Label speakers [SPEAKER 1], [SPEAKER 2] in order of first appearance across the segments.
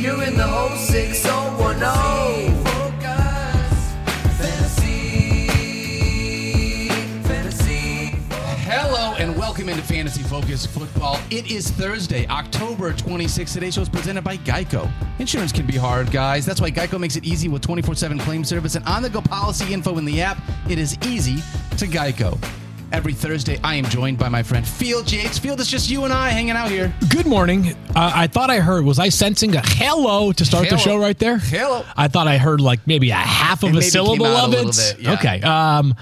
[SPEAKER 1] You're in the 06010.
[SPEAKER 2] Hello and welcome into Fantasy Focus Football. It is Thursday, October 26th. Today's show is presented by Geico. Insurance can be hard, guys. That's why Geico makes it easy with 24 7 claim service and on the go policy info in the app. It is easy to Geico. Every Thursday, I am joined by my friend Field Yates. Field, it's just you and I hanging out here.
[SPEAKER 3] Good morning. Uh, I thought I heard, was I sensing a hello to start
[SPEAKER 2] Hello.
[SPEAKER 3] the show right there?
[SPEAKER 2] Hello.
[SPEAKER 3] I thought I heard like maybe a half of
[SPEAKER 2] It
[SPEAKER 3] a syllable of it.
[SPEAKER 2] bit, yeah.
[SPEAKER 3] Okay. Um,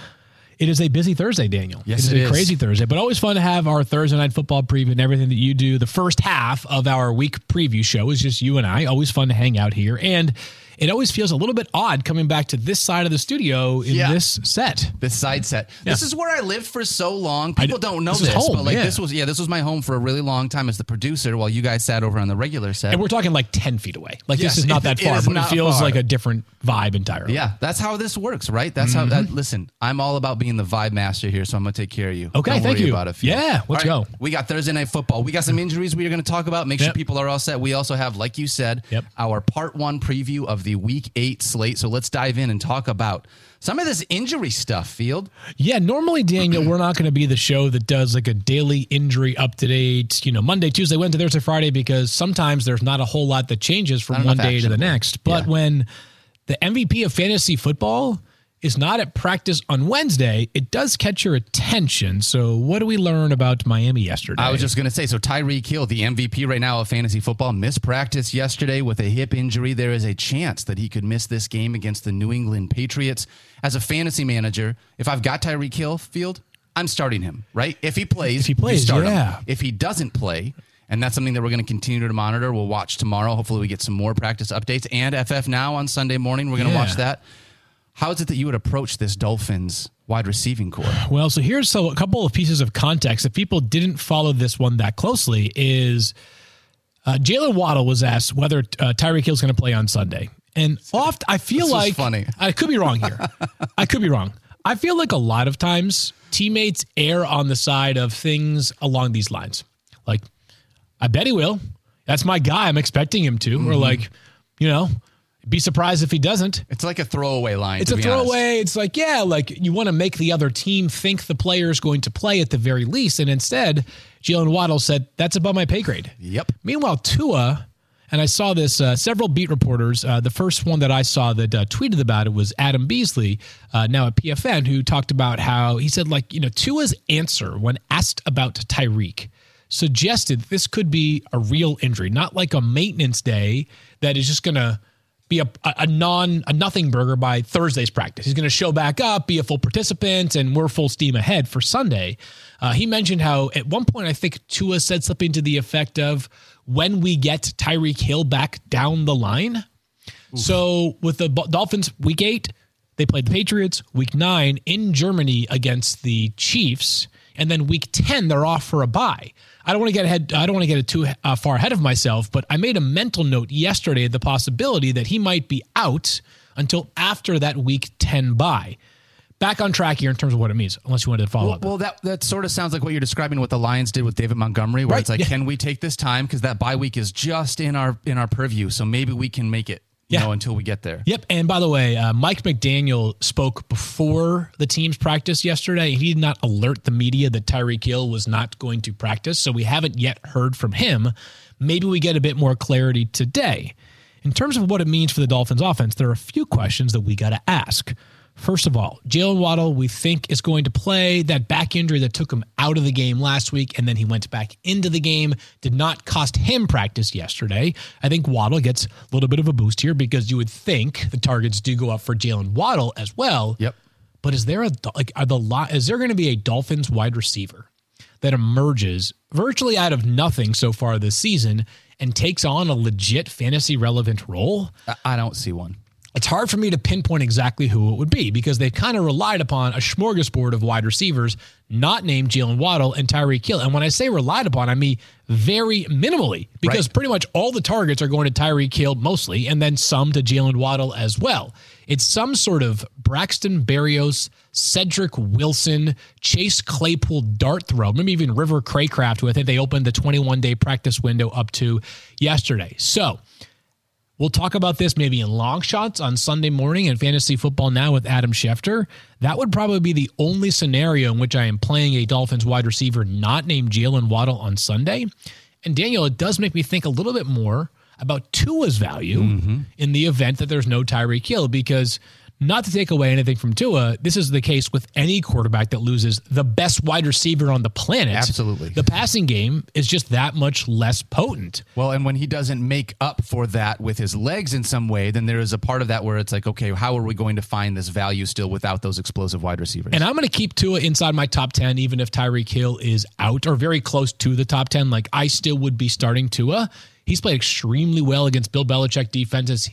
[SPEAKER 3] it is a busy Thursday, Daniel.
[SPEAKER 2] Yes,
[SPEAKER 3] it is
[SPEAKER 2] it
[SPEAKER 3] a
[SPEAKER 2] is.
[SPEAKER 3] crazy Thursday, but always fun to have our Thursday night football preview and everything that you do. The first half of our week preview show is just you and I. Always fun to hang out here. And it always feels a little bit odd coming back to this side of the studio in
[SPEAKER 2] Yeah.
[SPEAKER 3] this set.
[SPEAKER 2] This side set. This is where I lived for so long. People don't know
[SPEAKER 3] this
[SPEAKER 2] this,
[SPEAKER 3] home,
[SPEAKER 2] but like
[SPEAKER 3] yeah.
[SPEAKER 2] this was yeah, this was my home for a really long time as the producer while you guys sat over on the regular set.
[SPEAKER 3] And we're talking like 10 feet away. Like
[SPEAKER 2] Yes,
[SPEAKER 3] this is not
[SPEAKER 2] it-
[SPEAKER 3] that far,
[SPEAKER 2] is
[SPEAKER 3] but it feels
[SPEAKER 2] far.
[SPEAKER 3] like a different vibe entirely.
[SPEAKER 2] Yeah, that's how this works, right? That's how. That, mm-hmm. listen, I'm all about being the vibe master here, so I'm gonna take care of you.
[SPEAKER 3] Okay,
[SPEAKER 2] Don't
[SPEAKER 3] thank
[SPEAKER 2] worry
[SPEAKER 3] you.
[SPEAKER 2] About it.
[SPEAKER 3] Yeah, let's
[SPEAKER 2] All
[SPEAKER 3] go.
[SPEAKER 2] We got Thursday night football. We got some injuries we are going to talk about. Make sure people are all set. We also have, like you said,
[SPEAKER 3] Yep.
[SPEAKER 2] our part one preview of the Week Eight slate. So let's dive in and talk about some of this injury stuff. Field.
[SPEAKER 3] Yeah, normally, Daniel, we're not going to be the show that does like a daily injury up to date, you know, Monday, Tuesday, Wednesday, Thursday, Friday, because sometimes there's not a whole lot that changes from one day to the next. But
[SPEAKER 2] Yeah.
[SPEAKER 3] when the MVP of fantasy football is not at practice on Wednesday, it does catch your attention. So, what do we learn about Miami yesterday?
[SPEAKER 2] I was just going to say, so Tyreek Hill, the MVP right now of fantasy football, missed practice yesterday with a hip injury. There is a chance that he could miss this game against the New England Patriots. As a fantasy manager, if I've got Tyreek Hill field, I'm starting him, right? If he plays,
[SPEAKER 3] If he plays,
[SPEAKER 2] start
[SPEAKER 3] yeah.
[SPEAKER 2] him. If he doesn't play, and that's something that we're going to continue to monitor. We'll watch tomorrow. Hopefully, we get some more practice updates and FF now on Sunday morning. We're going to
[SPEAKER 3] Yeah.
[SPEAKER 2] watch that. How is it that you would approach this Dolphins wide receiving corps?
[SPEAKER 3] Well, so here's so a couple of pieces of context. If people didn't follow this one that closely, is uh, Jalen Waddle was asked whether uh, Tyreek Hill's going to play on Sunday, and oft I feel like
[SPEAKER 2] funny.
[SPEAKER 3] I could be wrong here. I could be wrong. I feel like a lot of times teammates err on the side of things along these lines, like I bet he will. That's my guy. I'm expecting him to.
[SPEAKER 2] Mm-hmm.
[SPEAKER 3] Or like, you know, be surprised if he doesn't.
[SPEAKER 2] It's like a throwaway line.
[SPEAKER 3] It's
[SPEAKER 2] to
[SPEAKER 3] a
[SPEAKER 2] be honest.
[SPEAKER 3] throwaway. It's like, yeah, like you want to make the other team think the player is going to play at the very least. And instead, Jalen Waddle said, that's above my pay grade.
[SPEAKER 2] Yep.
[SPEAKER 3] Meanwhile, Tua, and I saw this, uh, several beat reporters, uh, the first one that I saw that uh, tweeted about it was Adam Beasley, uh, now at PFN, who talked about how he said, like, you know, Tua's answer when asked about Tyreek suggested this could be a real injury, not like a maintenance day that is just going to be a, a, non a nothing burger by Thursday's practice. He's going to show back up, be a full participant, and we're full steam ahead for Sunday. Uh, he mentioned how at one point I think Tua said something to the effect of, "When we get Tyreek Hill back down the line." So with the Dolphins, week eight, they played the Patriots. Week nine in Germany against the Chiefs, and then week ten they're off for a bye. I don't want to get ahead. I don't want to get it too uh, far ahead of myself, but I made a mental note yesterday of the possibility that he might be out until after that week ten bye. Back on track here in terms of what it means, unless you wanted to follow
[SPEAKER 2] Well,
[SPEAKER 3] up.
[SPEAKER 2] well, that that sort of sounds like what you're describing. What the Lions did with David Montgomery, where
[SPEAKER 3] Right,
[SPEAKER 2] it's like,
[SPEAKER 3] yeah.
[SPEAKER 2] can we take this time because that bye week is just in our in our purview, so maybe we can make it, you
[SPEAKER 3] Yeah.
[SPEAKER 2] know, until we get there.
[SPEAKER 3] Yep. And by the way, uh, Mike McDaniel spoke before the team's practice yesterday. He did not alert the media that Tyreek Hill was not going to practice. So we haven't yet heard from him. Maybe we get a bit more clarity today. In terms of what it means for the Dolphins offense, there are a few questions that we got to ask. First of all, Jalen Waddle, we think, is going to play. That back injury that took him out of the game last week and then he went back into the game did not cost him practice yesterday. I think Waddle gets a little bit of a boost here because you would think the targets do go up for Jalen Waddle as well.
[SPEAKER 2] Yep.
[SPEAKER 3] But is there a like are the lot is there going to be a Dolphins wide receiver that emerges virtually out of nothing so far this season and takes on a legit fantasy relevant role?
[SPEAKER 2] I, I don't see one.
[SPEAKER 3] It's hard for me to pinpoint exactly who it would be because they kind of relied upon a smorgasbord of wide receivers, not named Jalen Waddle and Tyreek Hill. And when I say relied upon, I mean very minimally because
[SPEAKER 2] Right.
[SPEAKER 3] pretty much all the targets are going to Tyreek Hill mostly, and then some to Jalen Waddle as well. It's some sort of Braxton Berrios, Cedric Wilson, Chase Claypool dart throw, maybe even River Cracraft, who I think they opened the 21 day practice window up to yesterday. So, We'll talk about this maybe in long shots on Sunday morning and Fantasy Football Now with Adam Schefter. That would probably be the only scenario in which I am playing a Dolphins wide receiver not named Jalen Waddle on Sunday. And Daniel, it does make me think a little bit more about Tua's value mm-hmm. in the event that there's no Tyreek Hill because – not to take away anything from Tua, this is the case with any quarterback that loses the best wide receiver on the planet.
[SPEAKER 2] Absolutely.
[SPEAKER 3] The passing game is just that much less potent.
[SPEAKER 2] Well, and when he doesn't make up for that with his legs in some way, then there is a part of that where it's like, okay, how are we going to find this value still without those explosive wide receivers?
[SPEAKER 3] And I'm going to keep Tua inside my top 10, even if Tyreek Hill is out or very close to the top 10. Like, I still would be starting Tua. He's played extremely well against Bill Belichick defenses.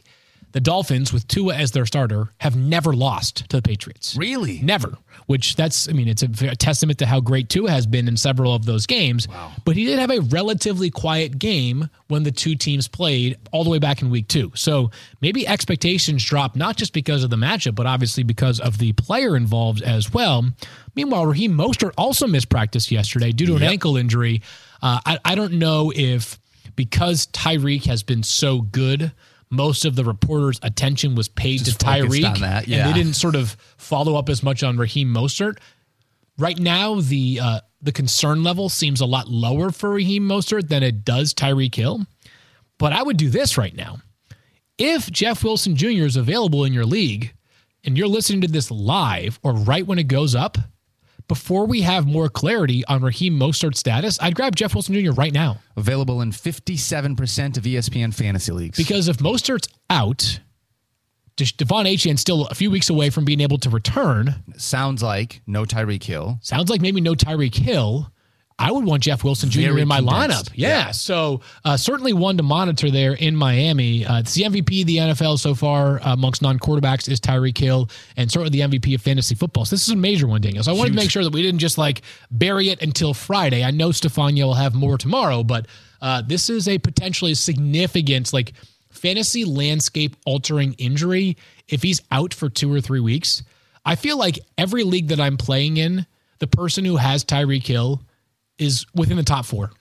[SPEAKER 3] The Dolphins, with Tua as their starter, have never lost to the Patriots.
[SPEAKER 2] Really?
[SPEAKER 3] Never. Which that's, I mean, it's a, a testament to how great Tua has been in several of those games.
[SPEAKER 2] Wow.
[SPEAKER 3] But he did have a relatively quiet game when the two teams played all the way back in week two. So maybe expectations drop not just because of the matchup, but obviously because of the player involved as well. Meanwhile, Raheem Mostert also missed practice yesterday due to yep. an ankle injury. Uh, I, I don't know if because Tyreek has been so good most of the reporters' attention was paid Just to Tyreek,
[SPEAKER 2] that, yeah.
[SPEAKER 3] and they didn't sort of follow up as much on Raheem Mostert. Right now, the uh, the concern level seems a lot lower for Raheem Mostert than it does Tyreek Hill. But I would do this right now. If Jeff Wilson Jr. is available in your league, and you're listening to this live or right when it goes up, before we have more clarity on Raheem Mostert's status, I'd grab Jeff Wilson Jr. right now.
[SPEAKER 2] Available in 57% of ESPN fantasy leagues.
[SPEAKER 3] Because if Mostert's out, De'Von Achane still a few weeks away from being able to return.
[SPEAKER 2] Sounds like no Tyreek Hill.
[SPEAKER 3] Sounds like maybe no Tyreek Hill. I would want Jeff Wilson Jr. Very in my condensed. lineup. Yeah. yeah. So uh, certainly one to monitor there in Miami. Uh, it's the MVP of the NFL so far uh, amongst non quarterbacks is Tyreek Hill, and certainly the MVP of fantasy football. So this is a major one, Daniel. So I wanted Huge. to make sure that we didn't just like bury it until Friday. I know Stefania will have more tomorrow, but uh, this is a potentially significant like fantasy landscape altering injury. If he's out for two or three weeks, I feel like every league that I'm playing in, the person who has Tyreek Hill is within the top four.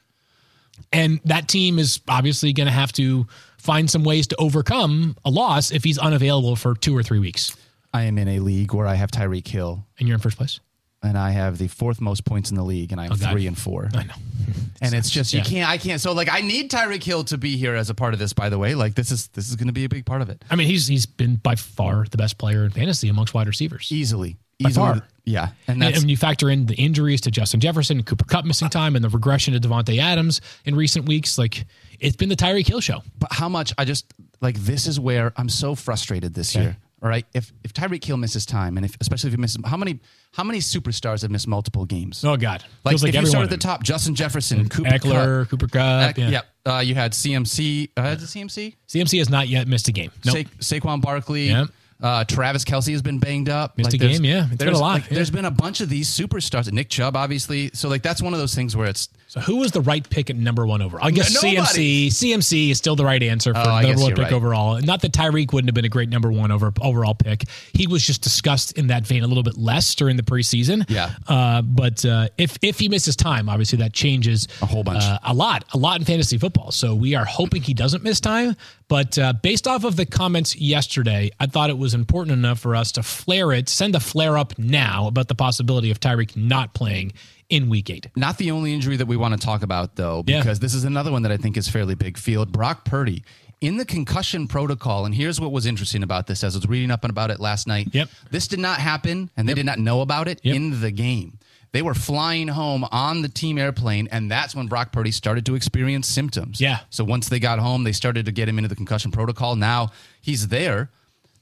[SPEAKER 3] And that team is obviously going to have to find some ways to overcome a loss if he's unavailable for two or three weeks.
[SPEAKER 2] I am in a league where I have Tyreek Hill.
[SPEAKER 3] And you're in first place?
[SPEAKER 2] And I have the fourth most points in the league, and I'm oh, three and four.
[SPEAKER 3] I know.
[SPEAKER 2] and it's just you yeah. can't I can't so like I need Tyreek Hill to be here as a part of this, by the way. Like this is this is gonna be a big part of it.
[SPEAKER 3] I mean, he's he's been by far the best player in fantasy amongst wide receivers.
[SPEAKER 2] Easily.
[SPEAKER 3] By
[SPEAKER 2] easily.
[SPEAKER 3] far.
[SPEAKER 2] Yeah,
[SPEAKER 3] and, and, and you factor in the injuries to Justin Jefferson, Cooper Kupp missing time, and the regression to Davante Adams in recent weeks. Like it's been the Tyreek Kill show.
[SPEAKER 2] But how much I just like this is where I'm so frustrated this okay. year. All right, if if Tyreek Hill misses time, and if especially if he misses, how many how many superstars have missed multiple games?
[SPEAKER 3] Oh God,
[SPEAKER 2] like, like if you start at the top, Justin Jefferson, Cooper
[SPEAKER 3] Ekeler,
[SPEAKER 2] Kupp,
[SPEAKER 3] Cooper Kupp,
[SPEAKER 2] yeah. Uh, you had CMC. Uh, had the CMC?
[SPEAKER 3] CMC has not yet missed a game.
[SPEAKER 2] Nope. Sa- Saquon Barkley.
[SPEAKER 3] Yep.
[SPEAKER 2] Uh, Travis Kelce has been banged up.
[SPEAKER 3] Missed like a game, yeah. It's
[SPEAKER 2] been
[SPEAKER 3] a lot.
[SPEAKER 2] Like,
[SPEAKER 3] yeah.
[SPEAKER 2] There's been a bunch of these superstars. Nick Chubb, obviously. So like that's one of those things where it's.
[SPEAKER 3] So who was the right pick at number one overall? I guess CMC. CMC is still the right answer for oh, number one pick right. overall. Not that Tyreek wouldn't have been a great number one over overall pick. He was just discussed in that vein a little bit less during the preseason.
[SPEAKER 2] Yeah.
[SPEAKER 3] Uh, but uh, if if he misses time, obviously that changes
[SPEAKER 2] a whole bunch,
[SPEAKER 3] uh, a lot, a lot in fantasy football. So we are hoping he doesn't miss time. But uh, based off of the comments yesterday, I thought it was important enough for us to flare it, send a flare up now about the possibility of Tyreek not playing in week eight.
[SPEAKER 2] Not the only injury that we want to talk about, though, because yeah. this is another one that I think is fairly big field. Brock Purdy in the concussion protocol, and here's what was interesting about this as I was reading up about it last night.
[SPEAKER 3] Yep.
[SPEAKER 2] This did not happen, and they yep. did not know about it yep. in the game. They were flying home on the team airplane, and that's when Brock Purdy started to experience symptoms.
[SPEAKER 3] Yeah.
[SPEAKER 2] So once they got home, they started to get him into the concussion protocol. Now he's there.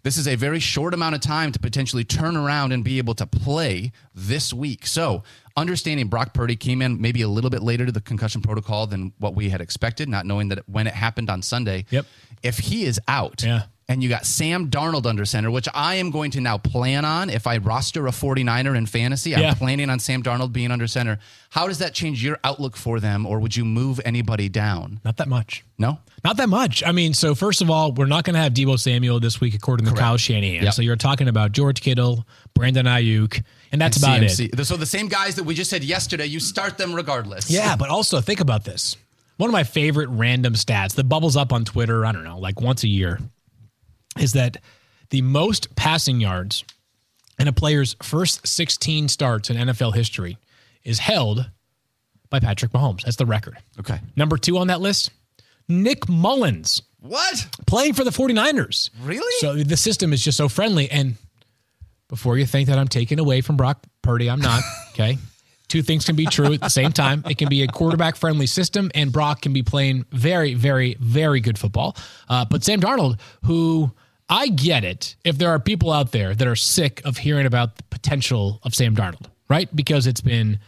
[SPEAKER 2] This is a very short amount of time to potentially turn around and be able to play this week. So, understanding Brock Purdy came in maybe a little bit later to the concussion protocol than what we had expected, not knowing that when it happened on Sunday.
[SPEAKER 3] Yep.
[SPEAKER 2] If he is out,
[SPEAKER 3] yeah
[SPEAKER 2] and you got Sam Darnold under center, which I am going to now plan on. If I roster a 49er in fantasy, I'm planning on Sam Darnold being under center. How does that change your outlook for them, or would you move anybody down?
[SPEAKER 3] Not that much.
[SPEAKER 2] No?
[SPEAKER 3] Not that much. I mean, so first of all, we're not going to have Deebo Samuel this week, according to Kyle Shanahan. Yep. So you're talking about George Kittle, Brandon Aiyuk, and that's and about CMC.
[SPEAKER 2] it. So the same guys that we just said yesterday, you start them regardless.
[SPEAKER 3] Yeah, but also think about this one of my favorite random stats that bubbles up on Twitter, I don't know, like once a year, is that the most passing yards in a player's first 16 starts in NFL history is held by Patrick Mahomes. That's the record.
[SPEAKER 2] Okay.
[SPEAKER 3] Number two on that list, Nick Mullens
[SPEAKER 2] What?
[SPEAKER 3] playing for the 49ers.
[SPEAKER 2] Really?
[SPEAKER 3] So the system is just so friendly. And before you think that I'm taking away from Brock Purdy, I'm not. Okay. Two things can be true at the same time. It can be a quarterback friendly system, and Brock can be playing very, very, very good football. Uh, but Sam Darnold, who I get it if there are people out there that are sick of hearing about the potential of Sam Darnold, right? Because it's been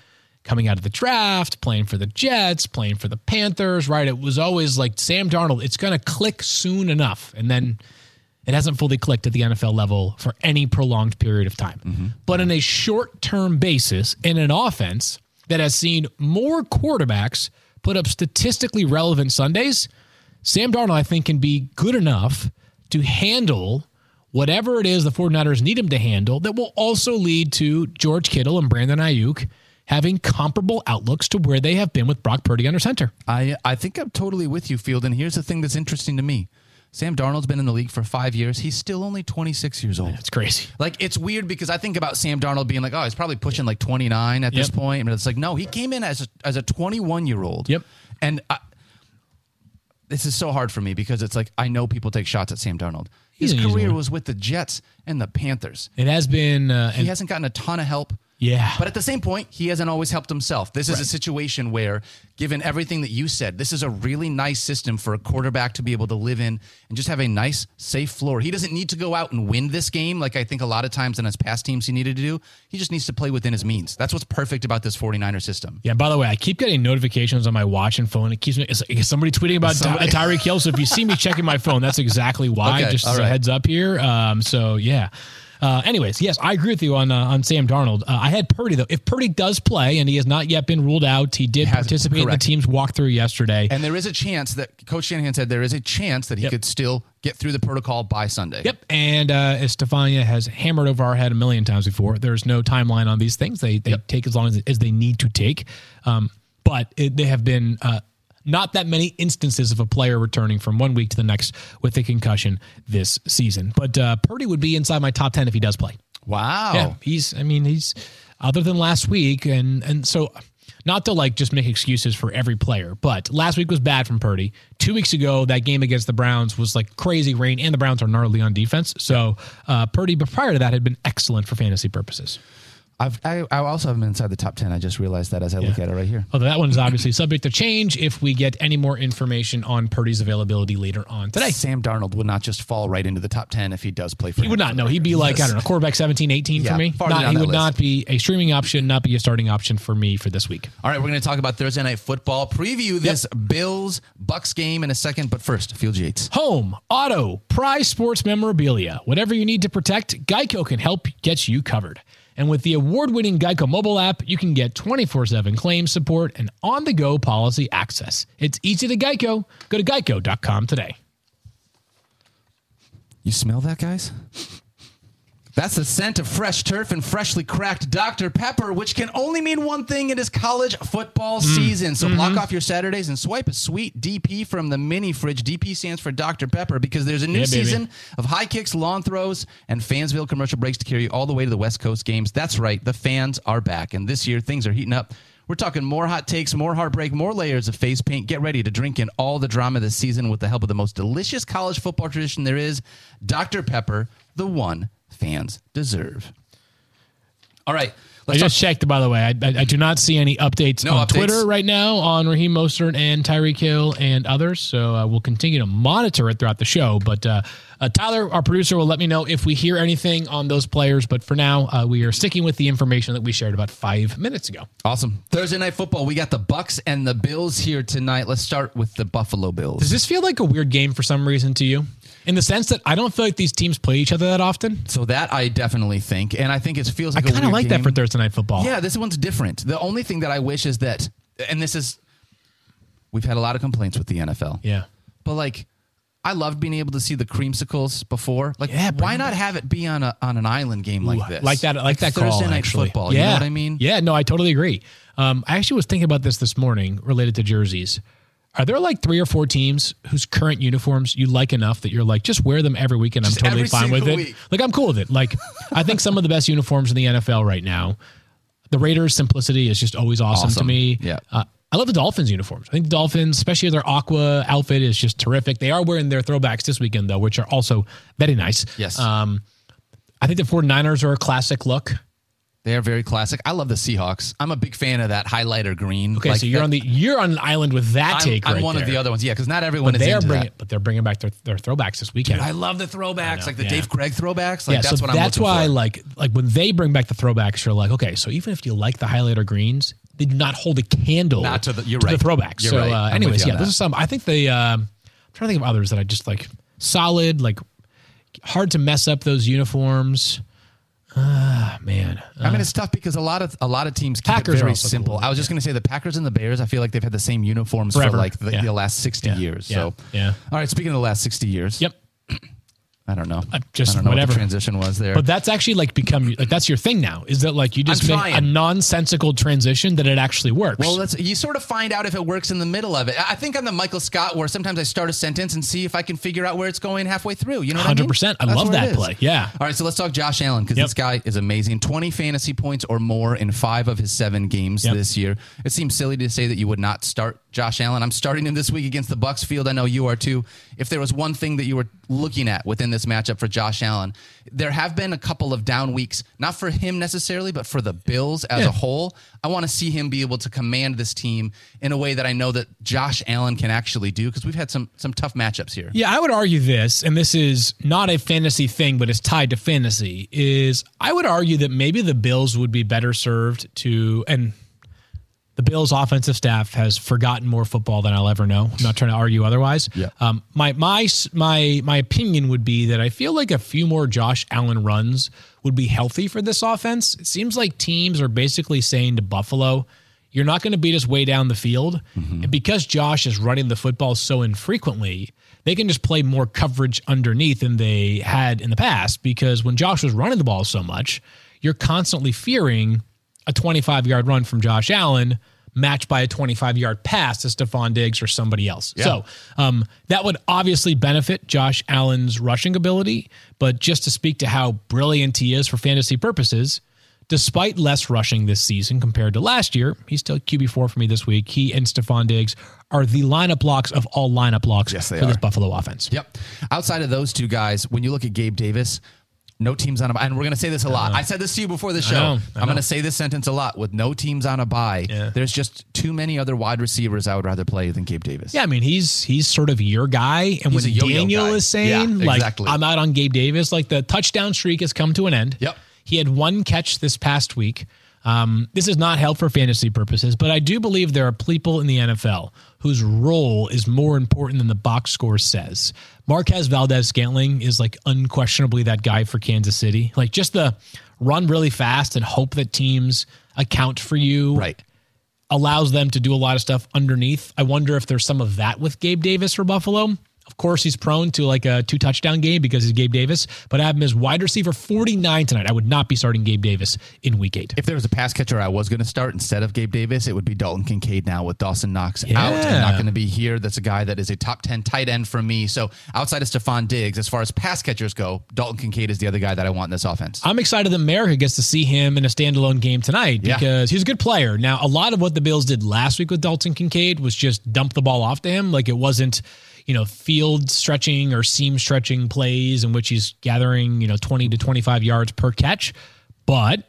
[SPEAKER 3] coming out of the draft, playing for the Jets, playing for the Panthers, right? It was always like Sam Darnold, it's going to click soon enough. And then it hasn't fully clicked at the NFL level for any prolonged period of time. Mm-hmm. But in a short term basis, in an offense that has seen more quarterbacks put up statistically relevant Sundays, Sam Darnold, I think, can be good enough to handle whatever it is the 49ers need him to handle that will also lead to George Kittle and Brandon Aiyuk having comparable outlooks to where they have been with Brock Purdy under center.
[SPEAKER 2] I I think I'm totally with you, Field. And here's the thing that's interesting to me: Sam Darnold's been in the league for five years. He's still only 26 years old.
[SPEAKER 3] It's crazy.
[SPEAKER 2] Like it's weird because I think about Sam Darnold being like, oh, he's probably pushing like 29 at this
[SPEAKER 3] Yep.
[SPEAKER 2] point, but it's like no, he came in as a, as a 21 year old.
[SPEAKER 3] Yep.
[SPEAKER 2] And I, this is so hard for me because it's like I know people take shots at Sam Darnold. His
[SPEAKER 3] He's an easy
[SPEAKER 2] career
[SPEAKER 3] one.
[SPEAKER 2] was with the Jets and the Panthers.
[SPEAKER 3] It has been, uh,
[SPEAKER 2] He
[SPEAKER 3] and
[SPEAKER 2] hasn't gotten a ton of help.
[SPEAKER 3] Yeah,
[SPEAKER 2] But at the same point, he hasn't always helped himself. This is a situation where, given everything that you said, this is a really nice system for a quarterback to be able to live in and just have a nice, safe floor. He doesn't need to go out and win this game like I think a lot of times in his past teams he needed to do. He just needs to play within his means. That's what's perfect about this 49er system.
[SPEAKER 3] Yeah, by the way, I keep getting notifications on my watch and phone. It keeps me. Is, somebody tweeting about
[SPEAKER 2] Somebody-
[SPEAKER 3] Ty- Tyreek Hill? So if you see me checking my phone, that's exactly why.
[SPEAKER 2] Okay,
[SPEAKER 3] just as a heads up here. Um, so yeah. Uh, anyways, yes, I agree with you on uh, on Sam Darnold. Uh, I had Purdy though. If Purdy does play and he has not yet been ruled out, he did participate in the team's walkthrough yesterday.
[SPEAKER 2] And there is a chance that Coach Shanahan said there is a chance that he
[SPEAKER 3] Yep.
[SPEAKER 2] could still get through the protocol by Sunday.
[SPEAKER 3] Yep, and uh, as Stefania has hammered over our head a million times before, there's no timeline on these things. They they take as long as, as they need to take. Um, but it, they have been uh, not that many instances of a player returning from one week to the next with a concussion this season. But uh, Purdy would be inside my top ten if he does play.
[SPEAKER 2] Wow.
[SPEAKER 3] Yeah, he's. I mean, he's other than last week, and and so not to like just make excuses for every player, but last week was bad from Purdy. Two weeks ago, that game against the Browns was like crazy rain, and the Browns are gnarly on defense. So uh, Purdy, but prior to that, had been excellent for fantasy purposes.
[SPEAKER 2] I've, I, I also have him inside the top 10. I just realized that as I look
[SPEAKER 3] Yeah.
[SPEAKER 2] at it right here.
[SPEAKER 3] Although that one is obviously subject to change if we get any more information on Purdy's availability later on today.
[SPEAKER 2] Sam Darnold would not just fall right into the top 10 if he does play for
[SPEAKER 3] He would not know. He'd be like, I don't know, quarterback 17, 18
[SPEAKER 2] Yeah,
[SPEAKER 3] for me.
[SPEAKER 2] farther
[SPEAKER 3] Not,
[SPEAKER 2] down
[SPEAKER 3] he
[SPEAKER 2] that
[SPEAKER 3] would
[SPEAKER 2] list.
[SPEAKER 3] not be a streaming option, not be a starting option for me for this week.
[SPEAKER 2] All right, we're going to talk about Thursday night football. Preview this Bills Bucks game in a second, but first, Field Yates.
[SPEAKER 3] Home, auto, prize sports memorabilia. Whatever you need to protect, Geico can help get you covered. And with the award winning Geico mobile app, you can get 24 7 claim support and on the go policy access. It's easy to Geico. Go to geico.com today.
[SPEAKER 2] You smell that, guys? That's the scent of fresh turf and freshly cracked Dr. Pepper, which can only mean one thing it is college football
[SPEAKER 3] Mm.
[SPEAKER 2] season. So
[SPEAKER 3] Mm-hmm.
[SPEAKER 2] block off your Saturdays and swipe a sweet DP from the mini fridge. DP stands for Dr. Pepper because there's a new
[SPEAKER 3] Yeah,
[SPEAKER 2] season of high kicks, long throws, and Fansville commercial breaks to carry you all the way to the West Coast games. That's right, the fans are back. And this year, things are heating up. We're talking more hot takes, more heartbreak, more layers of face paint. Get ready to drink in all the drama this season with the help of the most delicious college football tradition there is Dr. Pepper, the one fans deserve. All right.
[SPEAKER 3] I
[SPEAKER 2] Let's
[SPEAKER 3] just
[SPEAKER 2] talk.
[SPEAKER 3] checked, by the way. I, I, I do not see any updates
[SPEAKER 2] No
[SPEAKER 3] on
[SPEAKER 2] updates.
[SPEAKER 3] Twitter right now on Raheem Mostert and Tyreek Hill and others. So uh, we'll continue to monitor it throughout the show. But uh, uh, Tyler, our producer, will let me know if we hear anything on those players. But for now, uh, we are sticking with the information that we shared about five minutes ago.
[SPEAKER 2] Awesome. Thursday night football. We got the Bucks and the Bills here tonight. Let's start with the Buffalo Bills.
[SPEAKER 3] Does this feel like a weird game for some reason to you? In the sense that I don't feel like these teams play each other that often.
[SPEAKER 2] so that I definitely think, and I think it feels
[SPEAKER 3] I
[SPEAKER 2] like a
[SPEAKER 3] kind of like that for Thursday night football.
[SPEAKER 2] Yeah, this one's different. The only thing that I wish is that, and this is, we've had a lot of complaints with the NFL.
[SPEAKER 3] Yeah.
[SPEAKER 2] But like, I loved being able to see the creamsicles before. Like,
[SPEAKER 3] Yeah,
[SPEAKER 2] why not have it be on a on an island game like this?
[SPEAKER 3] Like that, like, that call.
[SPEAKER 2] Thursday night
[SPEAKER 3] actually.
[SPEAKER 2] football.
[SPEAKER 3] Yeah.
[SPEAKER 2] You know what I mean?
[SPEAKER 3] Yeah, no, I totally agree. Um, I actually was thinking about this this morning related to jerseys. Are there like three or four teams whose current uniforms you like enough that you're like, just wear them every week weekend? I'm
[SPEAKER 2] Just
[SPEAKER 3] totally fine with
[SPEAKER 2] single
[SPEAKER 3] it. Like, I'm cool with it. Like, I think some of the best uniforms in the NFL right now, the Raiders' simplicity is just always awesome, to me.
[SPEAKER 2] Yeah.
[SPEAKER 3] Uh, I love the Dolphins uniforms. I think the Dolphins, especially their aqua outfit, is just terrific. They are wearing their throwbacks this weekend, though, which are also very nice.
[SPEAKER 2] Yes.
[SPEAKER 3] Um, I think the 49ers are a classic look.
[SPEAKER 2] They are very classic. I love the Seahawks. I'm a big fan of that highlighter green.
[SPEAKER 3] Okay,
[SPEAKER 2] Like
[SPEAKER 3] so you're
[SPEAKER 2] that-
[SPEAKER 3] on the you're on an island with that
[SPEAKER 2] I'm,
[SPEAKER 3] take.
[SPEAKER 2] I'm
[SPEAKER 3] right
[SPEAKER 2] one of the other ones. Yeah, because not everyone
[SPEAKER 3] But
[SPEAKER 2] is
[SPEAKER 3] they
[SPEAKER 2] into
[SPEAKER 3] bringing,
[SPEAKER 2] that.
[SPEAKER 3] but they're bringing back their, their throwbacks this weekend.
[SPEAKER 2] I love the throwbacks, like the
[SPEAKER 3] yeah.
[SPEAKER 2] Dave Krieg throwbacks. Like
[SPEAKER 3] yeah,
[SPEAKER 2] that's
[SPEAKER 3] so
[SPEAKER 2] what I'm
[SPEAKER 3] that's why I like like when they bring back the throwbacks. You're like, okay, so even if you like the highlighter greens, they do not hold a candle
[SPEAKER 2] Not to the- you're
[SPEAKER 3] to
[SPEAKER 2] right.
[SPEAKER 3] the throwbacks.
[SPEAKER 2] You're
[SPEAKER 3] so,
[SPEAKER 2] right.
[SPEAKER 3] uh, anyways, yeah, those
[SPEAKER 2] that.
[SPEAKER 3] are some. I think the um, I'm trying to think of others that I just like solid, like hard to mess up those uniforms. Ah, man.
[SPEAKER 2] I mean, it's tough because a lot of a lot of teams keep
[SPEAKER 3] Packers
[SPEAKER 2] it very simple.
[SPEAKER 3] cool,
[SPEAKER 2] I was just going to say the Packers and the Bears. I feel like they've had the same uniforms
[SPEAKER 3] Forever.
[SPEAKER 2] for like the,
[SPEAKER 3] Yeah.
[SPEAKER 2] the last sixty
[SPEAKER 3] Yeah.
[SPEAKER 2] years.
[SPEAKER 3] Yeah.
[SPEAKER 2] So
[SPEAKER 3] Yeah.
[SPEAKER 2] All right. Speaking of the last sixty years.
[SPEAKER 3] Yep.
[SPEAKER 2] I don't know.
[SPEAKER 3] I just
[SPEAKER 2] I don't know
[SPEAKER 3] whatever.
[SPEAKER 2] what the transition was there.
[SPEAKER 3] But that's actually like become like that's your thing now. Is that like you just
[SPEAKER 2] I'm
[SPEAKER 3] make
[SPEAKER 2] trying.
[SPEAKER 3] a nonsensical transition that it actually works?
[SPEAKER 2] Well, that's you sort of find out if it works in the middle of it. I think I'm the Michael Scott where sometimes I start a sentence and see if I can figure out where it's going halfway through. You know what I mean?
[SPEAKER 3] 100%. I love that play. Yeah.
[SPEAKER 2] All right, so let's talk Josh Allen because
[SPEAKER 3] Yep.
[SPEAKER 2] this guy is amazing. 20 fantasy points or more in five of his seven games
[SPEAKER 3] Yep.
[SPEAKER 2] this year. It seems silly to say that you would not start Josh Allen. I'm starting him this week against the Bucks field. I know you are too. If there was one thing that you were looking at within this matchup for Josh Allen, there have been a couple of down weeks, not for him necessarily, but for the Bills as
[SPEAKER 3] Yeah.
[SPEAKER 2] a whole. I want to see him be able to command this team in a way that I know that Josh Allen can actually do because we've had some some tough matchups here.
[SPEAKER 3] Yeah, I would argue this, and this is not a fantasy thing, but it's tied to fantasy. Is I would argue that maybe the Bills would be better served to, and the Bills' offensive staff has forgotten more football than I'll ever know. I'm not trying to argue otherwise.
[SPEAKER 2] Yeah.
[SPEAKER 3] Um, my my my my opinion would be that I feel like a few more Josh Allen runs would be healthy for this offense. It seems like teams are basically saying to Buffalo, "You're not going to beat us way down the field," and because Josh is running the football so infrequently, they can just play more coverage underneath than they had in the past. Because when Josh was running the ball so much, you're constantly fearing a 25 yard run from Josh Allen matched by a 25 yard pass to Stefon Diggs or somebody else. So um, that would obviously benefit Josh Allen's rushing ability. But just to speak to how brilliant he is for fantasy purposes, despite less rushing this season compared to last year, he's still QB4 for me this week. He and Stefon Diggs are the lineup blocks of all lineup blocks
[SPEAKER 2] Yes,
[SPEAKER 3] for this. Buffalo offense.
[SPEAKER 2] Yep. Outside of those two guys, when you look at Gabe Davis, no teams on a bye. And we're going to say this a lot. I said this to you before the show.
[SPEAKER 3] know, I
[SPEAKER 2] I'm going to say this sentence a lot. With no teams on a bye,
[SPEAKER 3] Yeah.
[SPEAKER 2] there's just too many other wide receivers I would rather play than Gabe Davis.
[SPEAKER 3] Yeah, I mean he's he's sort of your guy, and
[SPEAKER 2] He's
[SPEAKER 3] when Daniel
[SPEAKER 2] guy.
[SPEAKER 3] is saying
[SPEAKER 2] Yeah,
[SPEAKER 3] like
[SPEAKER 2] exactly.
[SPEAKER 3] I'm out on Gabe Davis, like the touchdown streak has come to an end.
[SPEAKER 2] Yep.
[SPEAKER 3] he had one catch this past week. Um, this is not held for fantasy purposes, but I do believe there are people in the NFL whose role is more important than the box score says. Marquez Valdes-Scantling is like unquestionably that guy for Kansas City. Like just the run really fast and hope that teams account for you
[SPEAKER 2] Right.
[SPEAKER 3] allows them to do a lot of stuff underneath. I wonder if there's some of that with Gabe Davis for Buffalo. Of course, he's prone to like a two touchdown game because he's Gabe Davis, but I have him as wide receiver 49 tonight. I would not be starting Gabe Davis in week eight.
[SPEAKER 2] If there was a pass catcher I was going to start instead of Gabe Davis, it would be Dalton Kincaid now with Dawson Knox
[SPEAKER 3] Yeah.
[SPEAKER 2] out and not going to be here. That's a guy that is a top 10 tight end for me. So outside of Stefon Diggs, as far as pass catchers go, Dalton Kincaid is the other guy that I want in this offense.
[SPEAKER 3] I'm excited that Merrick gets to see him in a standalone game tonight
[SPEAKER 2] Yeah.
[SPEAKER 3] because he's a good player. Now, a lot of what the Bills did last week with Dalton Kincaid was just dump the ball off to him. Like it wasn't, you know, field stretching or seam stretching plays in which he's gathering, you know, 20 to 25 yards per catch. But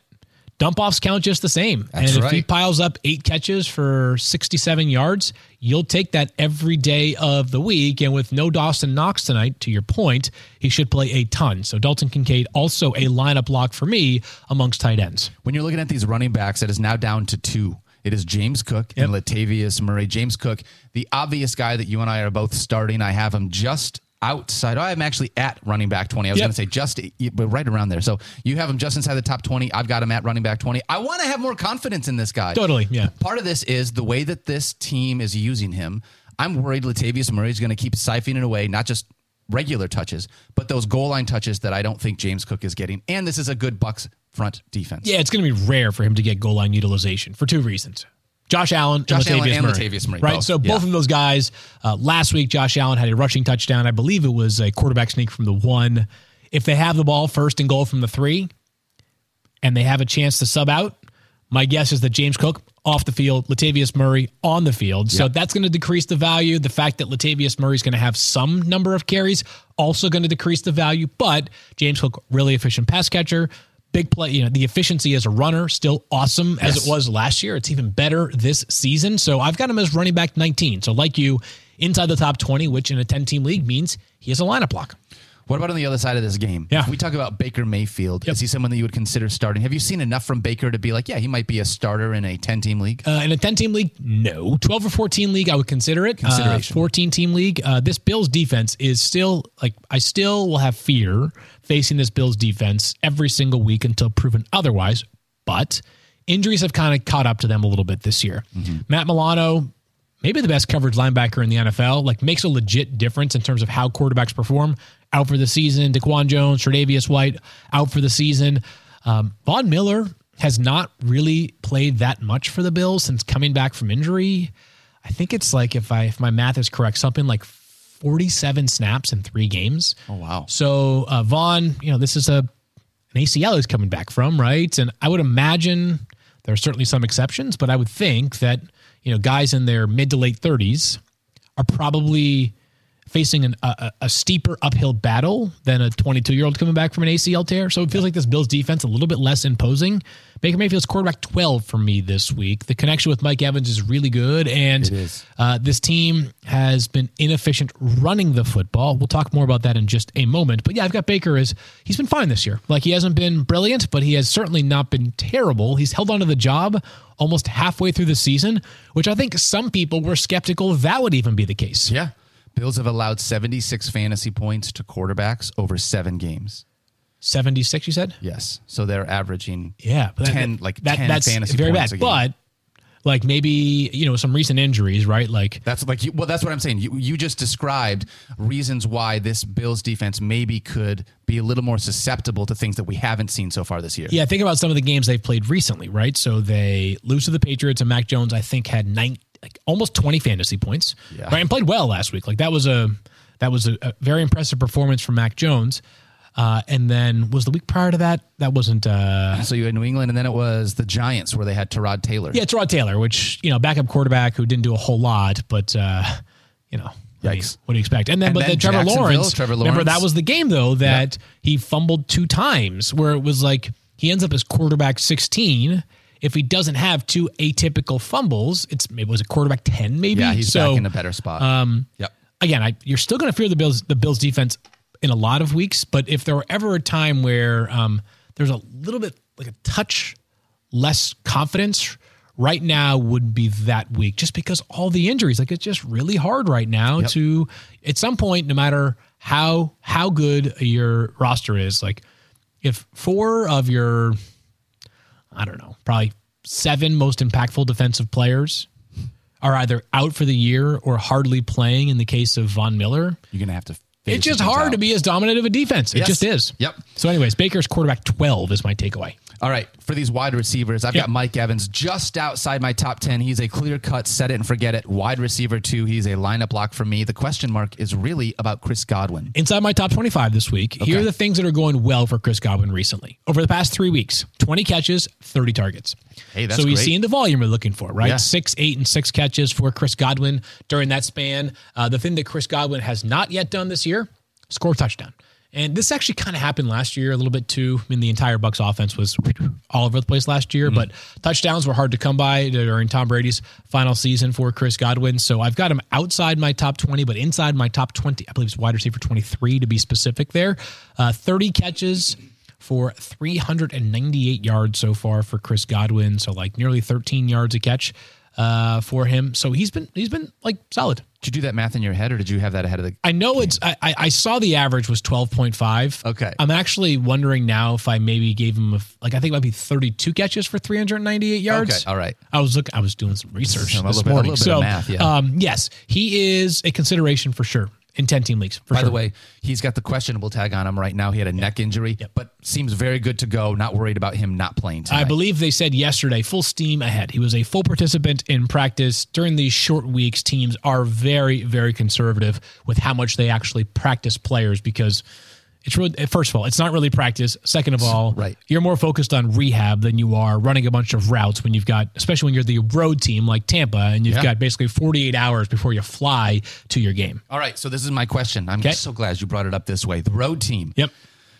[SPEAKER 3] dump offs count just the same.
[SPEAKER 2] That's
[SPEAKER 3] and if he piles up eight catches for 67 yards, you'll take that every day of the week. And with no Dawson Knox tonight, to your point, he should play a ton. So Dalton Kincaid, also a lineup lock for me amongst tight ends.
[SPEAKER 2] When you're looking at these running backs, it is now down to two. It is James Cook and Latavius Murray. James Cook, the obvious guy that you and I are both starting. I have him just outside. Oh, I'm actually at running back 20. I was
[SPEAKER 3] Yep.
[SPEAKER 2] going to say just, but right around there. So you have him just inside the top 20. I've got him at running back 20. I want to have more confidence in this guy.
[SPEAKER 3] Totally, yeah.
[SPEAKER 2] Part of this is the way that this team is using him. I'm worried Latavius Murray is going to keep siphoning away, not just regular touches, but those goal line touches that I don't think James Cook is getting. And this is a good Bucks front defense.
[SPEAKER 3] Yeah, it's going to be rare for him to get goal line utilization for two reasons. Josh Allen
[SPEAKER 2] Josh
[SPEAKER 3] and,
[SPEAKER 2] Allen and
[SPEAKER 3] Murray,
[SPEAKER 2] Latavius Murray,
[SPEAKER 3] right?
[SPEAKER 2] both.
[SPEAKER 3] So
[SPEAKER 2] Yeah.
[SPEAKER 3] both of those guys. Uh, last week, Josh Allen had a rushing touchdown. I believe it was a quarterback sneak from the one. If they have the ball first and goal from the three, and they have a chance to sub out, my guess is that James Cook off the field, Latavius Murray on the field. So
[SPEAKER 2] Yep.
[SPEAKER 3] that's going to decrease the value. The fact that Latavius Murray is going to have some number of carries also going to decrease the value. But James Cook, really efficient pass catcher. Big play, you know, the efficiency as a runner still awesome as
[SPEAKER 2] Yes.
[SPEAKER 3] it was last year. It's even better this season. So I've got him as running back 19. So like you, inside the top 20, which in a 10 team league means he has a lineup block.
[SPEAKER 2] What about on the other side of this game?
[SPEAKER 3] Yeah.
[SPEAKER 2] If we talk about Baker Mayfield. Is he someone that you would consider starting? Have you seen enough from Baker to be like, yeah, he might be a starter in a 10 team league?
[SPEAKER 3] Uh, in a 10 team league, no. 12 or 14 league, I would consider it.
[SPEAKER 2] Consideration.
[SPEAKER 3] 14 team league, uh, this Bills defense is still like, I still will have fear facing this Bills defense every single week until proven otherwise. But injuries have kind of caught up to them a little bit this year. Matt Milano, maybe the best coverage linebacker in the NFL, like makes a legit difference in terms of how quarterbacks perform. Out for the season, DaQuan Jones, Tre'Davious White out for the season. Um, Von Miller has not really played that much for the Bills since coming back from injury. I think it's like if I if my math is correct, something like 47 snaps in three games.
[SPEAKER 2] Oh, wow.
[SPEAKER 3] So uh, Von, you know, this is a an ACL he's coming back from, right? And I would imagine there are certainly some exceptions, but I would think that you know guys in their mid to late 30s are probably facing an, a, a- steeper uphill battle than a 22 year old coming back from an ACL tear. So it feels like this Bills defense a little bit less imposing. Baker Mayfield's quarterback 12 for me this week. The connection with Mike Evans is really good, and uh, this team has been inefficient running the football. We'll talk more about that in just a moment. But yeah, I've got Baker as he's been fine this year. Like he hasn't been brilliant, but he has certainly not been terrible. He's held onto the job almost halfway through the season, which I think some people were skeptical that would even be the case.
[SPEAKER 2] Yeah. Bills have allowed 76 fantasy points to quarterbacks over seven games.
[SPEAKER 3] 76, you said?
[SPEAKER 2] Yes. So they're averaging
[SPEAKER 3] Yeah, but that-
[SPEAKER 2] 10, like
[SPEAKER 3] that,
[SPEAKER 2] 10
[SPEAKER 3] that's
[SPEAKER 2] fantasy
[SPEAKER 3] very
[SPEAKER 2] points
[SPEAKER 3] bad.
[SPEAKER 2] a game.
[SPEAKER 3] But like maybe you know some recent injuries, right? Like
[SPEAKER 2] That's like you, well. That's what I'm saying. You you just described reasons why this Bills defense maybe could be a little more susceptible to things that we haven't seen so far this year.
[SPEAKER 3] Yeah, think about some of the games they've played recently, right? So they lose to the Patriots, and Mac Jones, I think, had nine, like almost twenty fantasy points,
[SPEAKER 2] Yeah.
[SPEAKER 3] right? And played well last week. Like that was a that was a, a very impressive performance from Mac Jones. Uh, and then was the week prior to that? That wasn't. Uh,
[SPEAKER 2] So you had New England, and then it was the Giants where they had Tyrod Taylor.
[SPEAKER 3] yeah, it's Rod Taylor, which you know, backup quarterback who didn't do a whole lot, but uh, you know, I mean,
[SPEAKER 2] Yikes.
[SPEAKER 3] what do you expect? And then,
[SPEAKER 2] And
[SPEAKER 3] but
[SPEAKER 2] then
[SPEAKER 3] then Trevor Lawrence.
[SPEAKER 2] Trevor Lawrence.
[SPEAKER 3] Remember that was the game though that he fumbled two times, where it was like he ends up as quarterback sixteen. If he doesn't have two atypical fumbles, it's it was a quarterback ten maybe.
[SPEAKER 2] Yeah, he's
[SPEAKER 3] so
[SPEAKER 2] back in a better spot. Um, yep.
[SPEAKER 3] again, I, you're still going to fear the Bills, the Bills defense in a lot of weeks. But if there were ever a time where um, there's a little bit like a touch less confidence, right now would be that week, just because all the injuries. Like it's just really hard right now
[SPEAKER 2] Yep.
[SPEAKER 3] to at some point, no matter how how good your roster is, like if four of your I don't know, probably seven most impactful defensive players are either out for the year or hardly playing in the case of Von Miller.
[SPEAKER 2] You're gonna have to.
[SPEAKER 3] It's just hard
[SPEAKER 2] out.
[SPEAKER 3] to be as dominant of a defense. It
[SPEAKER 2] Yes.
[SPEAKER 3] just is.
[SPEAKER 2] Yep.
[SPEAKER 3] So, anyways, Baker's quarterback 12 is my takeaway.
[SPEAKER 2] All right, for these wide receivers, I've
[SPEAKER 3] Yep.
[SPEAKER 2] got Mike Evans just outside my top 10. He's a clear cut, set it and forget it. Wide receiver, two. He's a lineup lock for me. The question mark is really about Chris Godwin.
[SPEAKER 3] Inside my top 25 this week, here are the things that are going well for Chris Godwin recently. Over the past three weeks, 20 catches, 30 targets.
[SPEAKER 2] Hey, that's
[SPEAKER 3] so he's
[SPEAKER 2] great.
[SPEAKER 3] seeing the volume we're looking for, right?
[SPEAKER 2] Yeah.
[SPEAKER 3] Six, eight, and six catches for Chris Godwin during that span. Uh, the thing that Chris Godwin has not yet done this year, score touchdown. And this actually kind of happened last year a little bit too. I mean, the entire Bucks offense was all over the place last year,
[SPEAKER 2] Mm-hmm.
[SPEAKER 3] but touchdowns were hard to come by during Tom Brady's final season for Chris Godwin. So I've got him outside my top 20, but inside my top 20. I believe it's wide receiver 23 to be specific there. Uh, 30 catches for 398 yards so far for Chris Godwin. So like nearly 13 yards a catch uh, for him. So he's been he's been like solid.
[SPEAKER 2] Did you do that math in your head, or did you have that ahead of the?
[SPEAKER 3] I know it's. I, I saw the average was twelve point five.
[SPEAKER 2] Okay.
[SPEAKER 3] I'm actually wondering now if I maybe gave him a, like I think it might be thirty two catches for three hundred ninety eight yards.
[SPEAKER 2] Okay, all right.
[SPEAKER 3] I was looking. I was doing some research this
[SPEAKER 2] bit-
[SPEAKER 3] morning. so
[SPEAKER 2] math, yeah.
[SPEAKER 3] um, yes, he is a consideration for sure. In 10 team leagues.
[SPEAKER 2] By sure. the way, he's got the questionable tag on him right now. He had a yep. neck injury, yep. but seems very good to go. Not worried about him not playing tonight.
[SPEAKER 3] I believe they said yesterday, full steam ahead. He was a full participant in practice. During these short weeks, teams are very, very conservative with how much they actually practice players because – it's really first of all, it's not really practice. Second of all,
[SPEAKER 2] right.
[SPEAKER 3] you're more focused on rehab than you are running a bunch of routes when you've got, especially when you're the road team like Tampa, and you've yeah. got basically 48 hours before you fly to your game.
[SPEAKER 2] All right, so this is my question. I'm okay. so glad you brought it up this way. The road team.
[SPEAKER 3] Yep.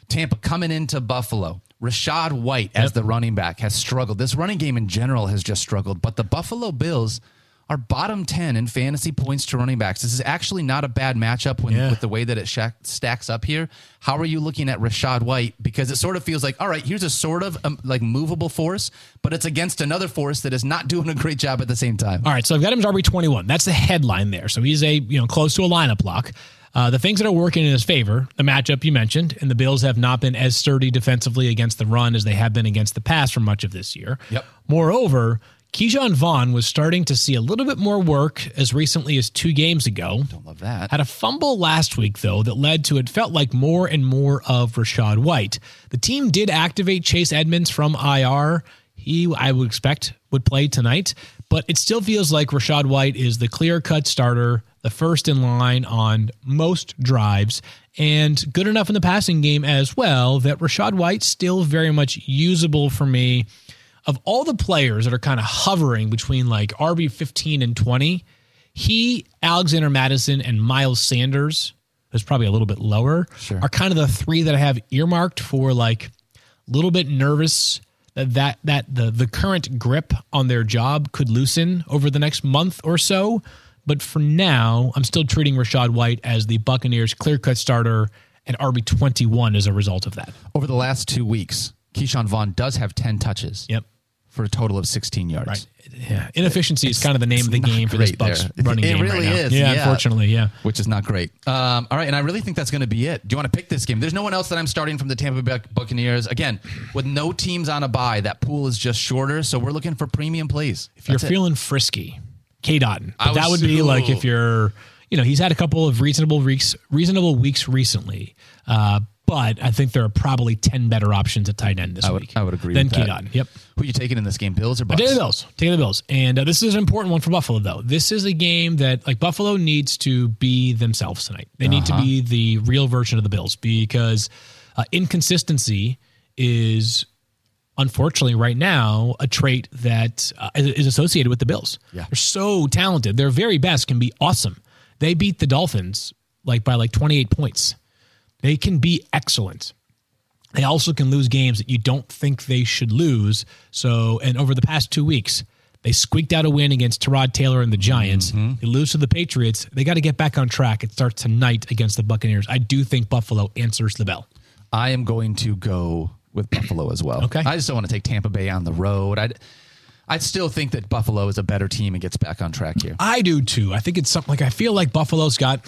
[SPEAKER 2] Tampa coming into Buffalo. Rachaad White as yep. the running back has struggled. This running game in general has just struggled, but the Buffalo Bills are bottom 10 in fantasy points to running backs. This is actually not a bad matchup when, yeah. with the way that it sh- stacks up here. How are you looking at Rachaad White? Because it sort of feels like, all right, here's a sort of um, like movable force, but it's against another force that is not doing a great job at the same time.
[SPEAKER 3] All right, so I've got him as RB21. That's the headline there. So he's a, you know, close to a lineup lock. Uh, the things that are working in his favor, the matchup you mentioned, and the Bills have not been as sturdy defensively against the run as they have been against the pass for much of this year.
[SPEAKER 2] Yep.
[SPEAKER 3] Moreover, Ke'Shawn Vaughn was starting to see a little bit more work as recently as two games ago.
[SPEAKER 2] Don't love that.
[SPEAKER 3] Had a fumble last week, though, that led to it felt like more and more of Rachaad White. The team did activate Chase Edmonds from IR. He, I would expect, would play tonight, but it still feels like Rachaad White is the clear cut starter, the first in line on most drives, and good enough in the passing game as well that Rachaad White's still very much usable for me of all the players that are kind of hovering between like RB 15 and 20, he, Alexander Mattison, and Miles Sanders, who's probably a little bit lower,
[SPEAKER 2] sure.
[SPEAKER 3] are kind of the three that I have earmarked for like a little bit nervous that that that the the current grip on their job could loosen over the next month or so. But for now, I'm still treating Rachaad White as the Buccaneers clear cut starter and RB 21 as a result of that.
[SPEAKER 2] Over the last two weeks, Ke'Shawn Vaughn does have 10 touches.
[SPEAKER 3] Yep
[SPEAKER 2] for a total of 16 yards.
[SPEAKER 3] Right. Yeah. Inefficiency it's, is kind of the name of the game for this Bucks there. running
[SPEAKER 2] it,
[SPEAKER 3] game.
[SPEAKER 2] It really
[SPEAKER 3] right
[SPEAKER 2] is.
[SPEAKER 3] Yeah, yeah, unfortunately, yeah.
[SPEAKER 2] Which is not great. Um, all right, and I really think that's going to be it. Do you want to pick this game? There's no one else that I'm starting from the Tampa Bay Buccaneers. Again, with no teams on a bye, that pool is just shorter. So we're looking for premium plays.
[SPEAKER 3] If that's you're it. feeling frisky, Cade Otton. But that would be like if you're, you know, he's had a couple of reasonable weeks, reasonable weeks recently. Uh, but I think there are probably 10 better options at tight end this
[SPEAKER 2] I would,
[SPEAKER 3] week.
[SPEAKER 2] I would agree
[SPEAKER 3] than
[SPEAKER 2] with
[SPEAKER 3] that. Yep.
[SPEAKER 2] Who are you taking in this game, Bills or Bucks?
[SPEAKER 3] Take the Bills. Take the Bills. And uh, this is an important one for Buffalo, though. This is a game that, like, Buffalo needs to be themselves tonight. They need uh-huh. to be the real version of the Bills because uh, inconsistency is unfortunately right now a trait that uh, is associated with the Bills.
[SPEAKER 2] Yeah.
[SPEAKER 3] They're so talented. Their very best can be awesome. They beat the Dolphins like by like 28 points. They can be excellent. They also can lose games that you don't think they should lose. So, and over the past two weeks, they squeaked out a win against Tyrod Taylor and the Giants. Mm-hmm. They lose to the Patriots. They got to get back on track. It starts tonight against the Buccaneers. I do think Buffalo answers the bell.
[SPEAKER 2] I am going to go with Buffalo as well.
[SPEAKER 3] Okay.
[SPEAKER 2] I just don't want to take Tampa Bay on the road. I I still think that Buffalo is a better team and gets back on track here.
[SPEAKER 3] I do too. I think it's something like I feel like Buffalo's got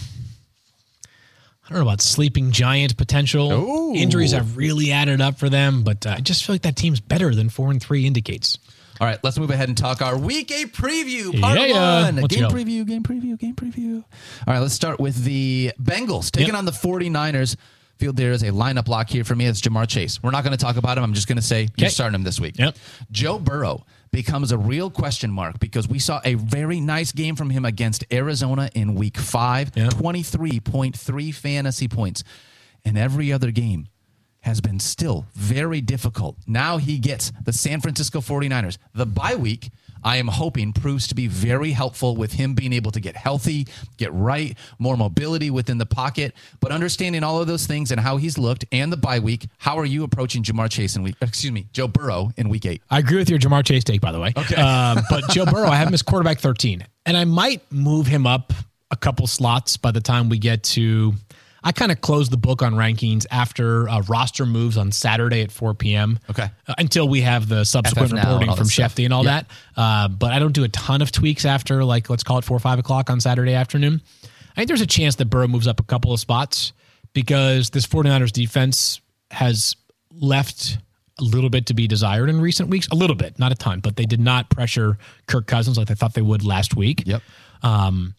[SPEAKER 3] I don't know about sleeping giant potential.
[SPEAKER 2] Ooh.
[SPEAKER 3] Injuries have really added up for them, but uh, I just feel like that team's better than four and three indicates.
[SPEAKER 2] All right, let's move ahead and talk our week eight preview. Part
[SPEAKER 3] yeah,
[SPEAKER 2] one. Game preview, game preview, game preview. All right, let's start with the Bengals taking yep. on the 49ers. Field there is a lineup lock here for me. It's Ja'Marr Chase. We're not going to talk about him. I'm just going to say you're starting him this week.
[SPEAKER 3] Yep.
[SPEAKER 2] Joe Burrow becomes a real question mark because we saw a very nice game from him against Arizona in week five
[SPEAKER 3] yep.
[SPEAKER 2] 23.3 fantasy points. And every other game has been still very difficult. Now he gets the San Francisco 49ers, the bye week I am hoping proves to be very helpful with him being able to get healthy, get right, more mobility within the pocket. But understanding all of those things and how he's looked and the bye week, how are you approaching Ja'Marr Chase in week? Excuse me, Joe Burrow in week eight?
[SPEAKER 3] I agree with your Ja'Marr Chase take, by the way.
[SPEAKER 2] Okay,
[SPEAKER 3] um, but Joe Burrow, I have him as quarterback thirteen, and I might move him up a couple slots by the time we get to I kind of close the book on rankings after uh, roster moves on Saturday at 4 p.m.
[SPEAKER 2] Okay.
[SPEAKER 3] Uh, until we have the subsequent FF reporting from Shefty and all yeah. that. Uh, but I don't do a ton of tweaks after, like, let's call it 4 or 5 o'clock on Saturday afternoon. I think there's a chance that Burrow moves up a couple of spots because this 49ers defense has left a little bit to be desired in recent weeks. A little bit, not a ton, but they did not pressure Kirk Cousins like they thought they would last week.
[SPEAKER 2] Yep.
[SPEAKER 3] Um,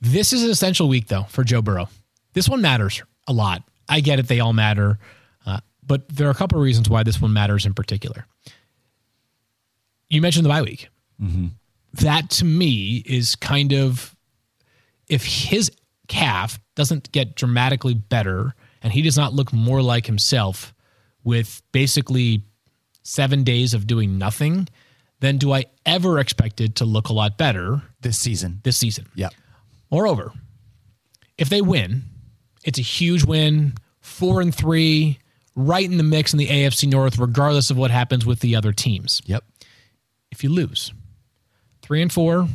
[SPEAKER 3] This is an essential week, though, for Joe Burrow. This one matters a lot. I get it; they all matter, uh, but there are a couple of reasons why this one matters in particular. You mentioned the bye week. That to me is kind of if his calf doesn't get dramatically better and he does not look more like himself with basically seven days of doing nothing, then do I ever expect it to look a lot better
[SPEAKER 2] This season.
[SPEAKER 3] this season?
[SPEAKER 2] Yep.
[SPEAKER 3] Moreover, if they win, it's a huge win, four and three, right in the mix in the AFC North, regardless of what happens with the other teams.
[SPEAKER 2] Yep.
[SPEAKER 3] If you lose, three and four,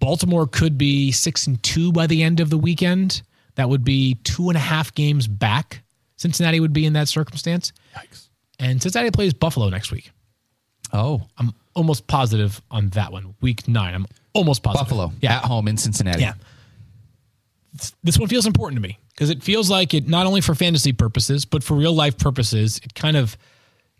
[SPEAKER 3] Baltimore could be six and two by the end of the weekend. That would be two and a half games back. Cincinnati would be in that circumstance.
[SPEAKER 2] Yikes.
[SPEAKER 3] And Cincinnati plays Buffalo next week.
[SPEAKER 2] Oh,
[SPEAKER 3] I'm almost positive on that one. Week nine. I'm almost positive.
[SPEAKER 2] Buffalo.
[SPEAKER 3] Yeah.
[SPEAKER 2] At home in Cincinnati.
[SPEAKER 3] Yeah. This one feels important to me because it feels like it not only for fantasy purposes, but for real life purposes, it kind of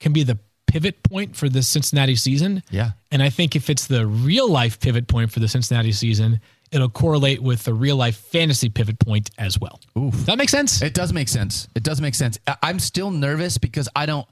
[SPEAKER 3] can be the pivot point for the Cincinnati season.
[SPEAKER 2] Yeah.
[SPEAKER 3] And I think if it's the real life pivot point for the Cincinnati season, it'll correlate with the real life fantasy pivot point as well.
[SPEAKER 2] Oof.
[SPEAKER 3] Does that makes sense?
[SPEAKER 2] It does make sense. It does make sense. I'm still nervous because I don't.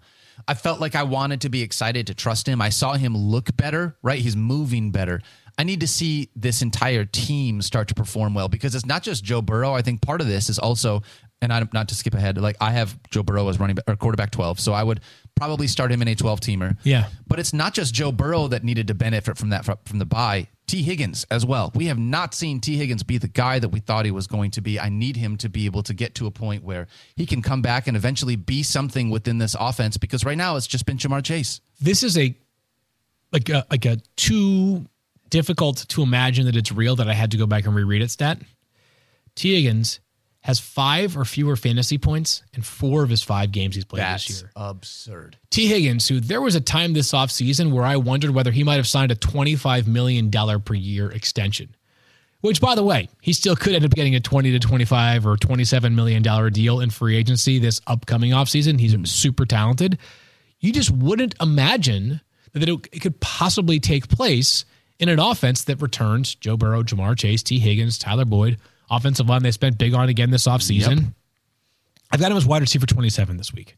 [SPEAKER 2] I felt like I wanted to be excited to trust him. I saw him look better, right? He's moving better. I need to see this entire team start to perform well because it's not just Joe Burrow. I think part of this is also, and I'm not to skip ahead. Like I have Joe Burrow as running back, or quarterback 12, so I would probably start him in a 12 teamer.
[SPEAKER 3] Yeah.
[SPEAKER 2] But it's not just Joe Burrow that needed to benefit from that from the buy. Tee Higgins as well. We have not seen Tee Higgins be the guy that we thought he was going to be. I need him to be able to get to a point where he can come back and eventually be something within this offense because right now it's just been Ja'Marr Chase.
[SPEAKER 3] this is a like a like a too difficult to imagine that it's real that I had to go back and reread it stat. Tee Higgins has five or fewer fantasy points in four of his five games he's played this year.
[SPEAKER 2] absurd.
[SPEAKER 3] Tee Higgins, who there was a time this offseason where I wondered whether he might have signed a $25 million per year extension. Which, by the way, he still could end up getting a 20 to 25 or 27 million dollar deal in free agency this upcoming offseason. He's hmm. super talented. You just wouldn't imagine that it could possibly take place in an offense that returns Joe Burrow, Ja'Marr Chase, Tee Higgins, Tyler Boyd, offensive line they spent big on again this offseason. I've got him as wide receiver 27 this week.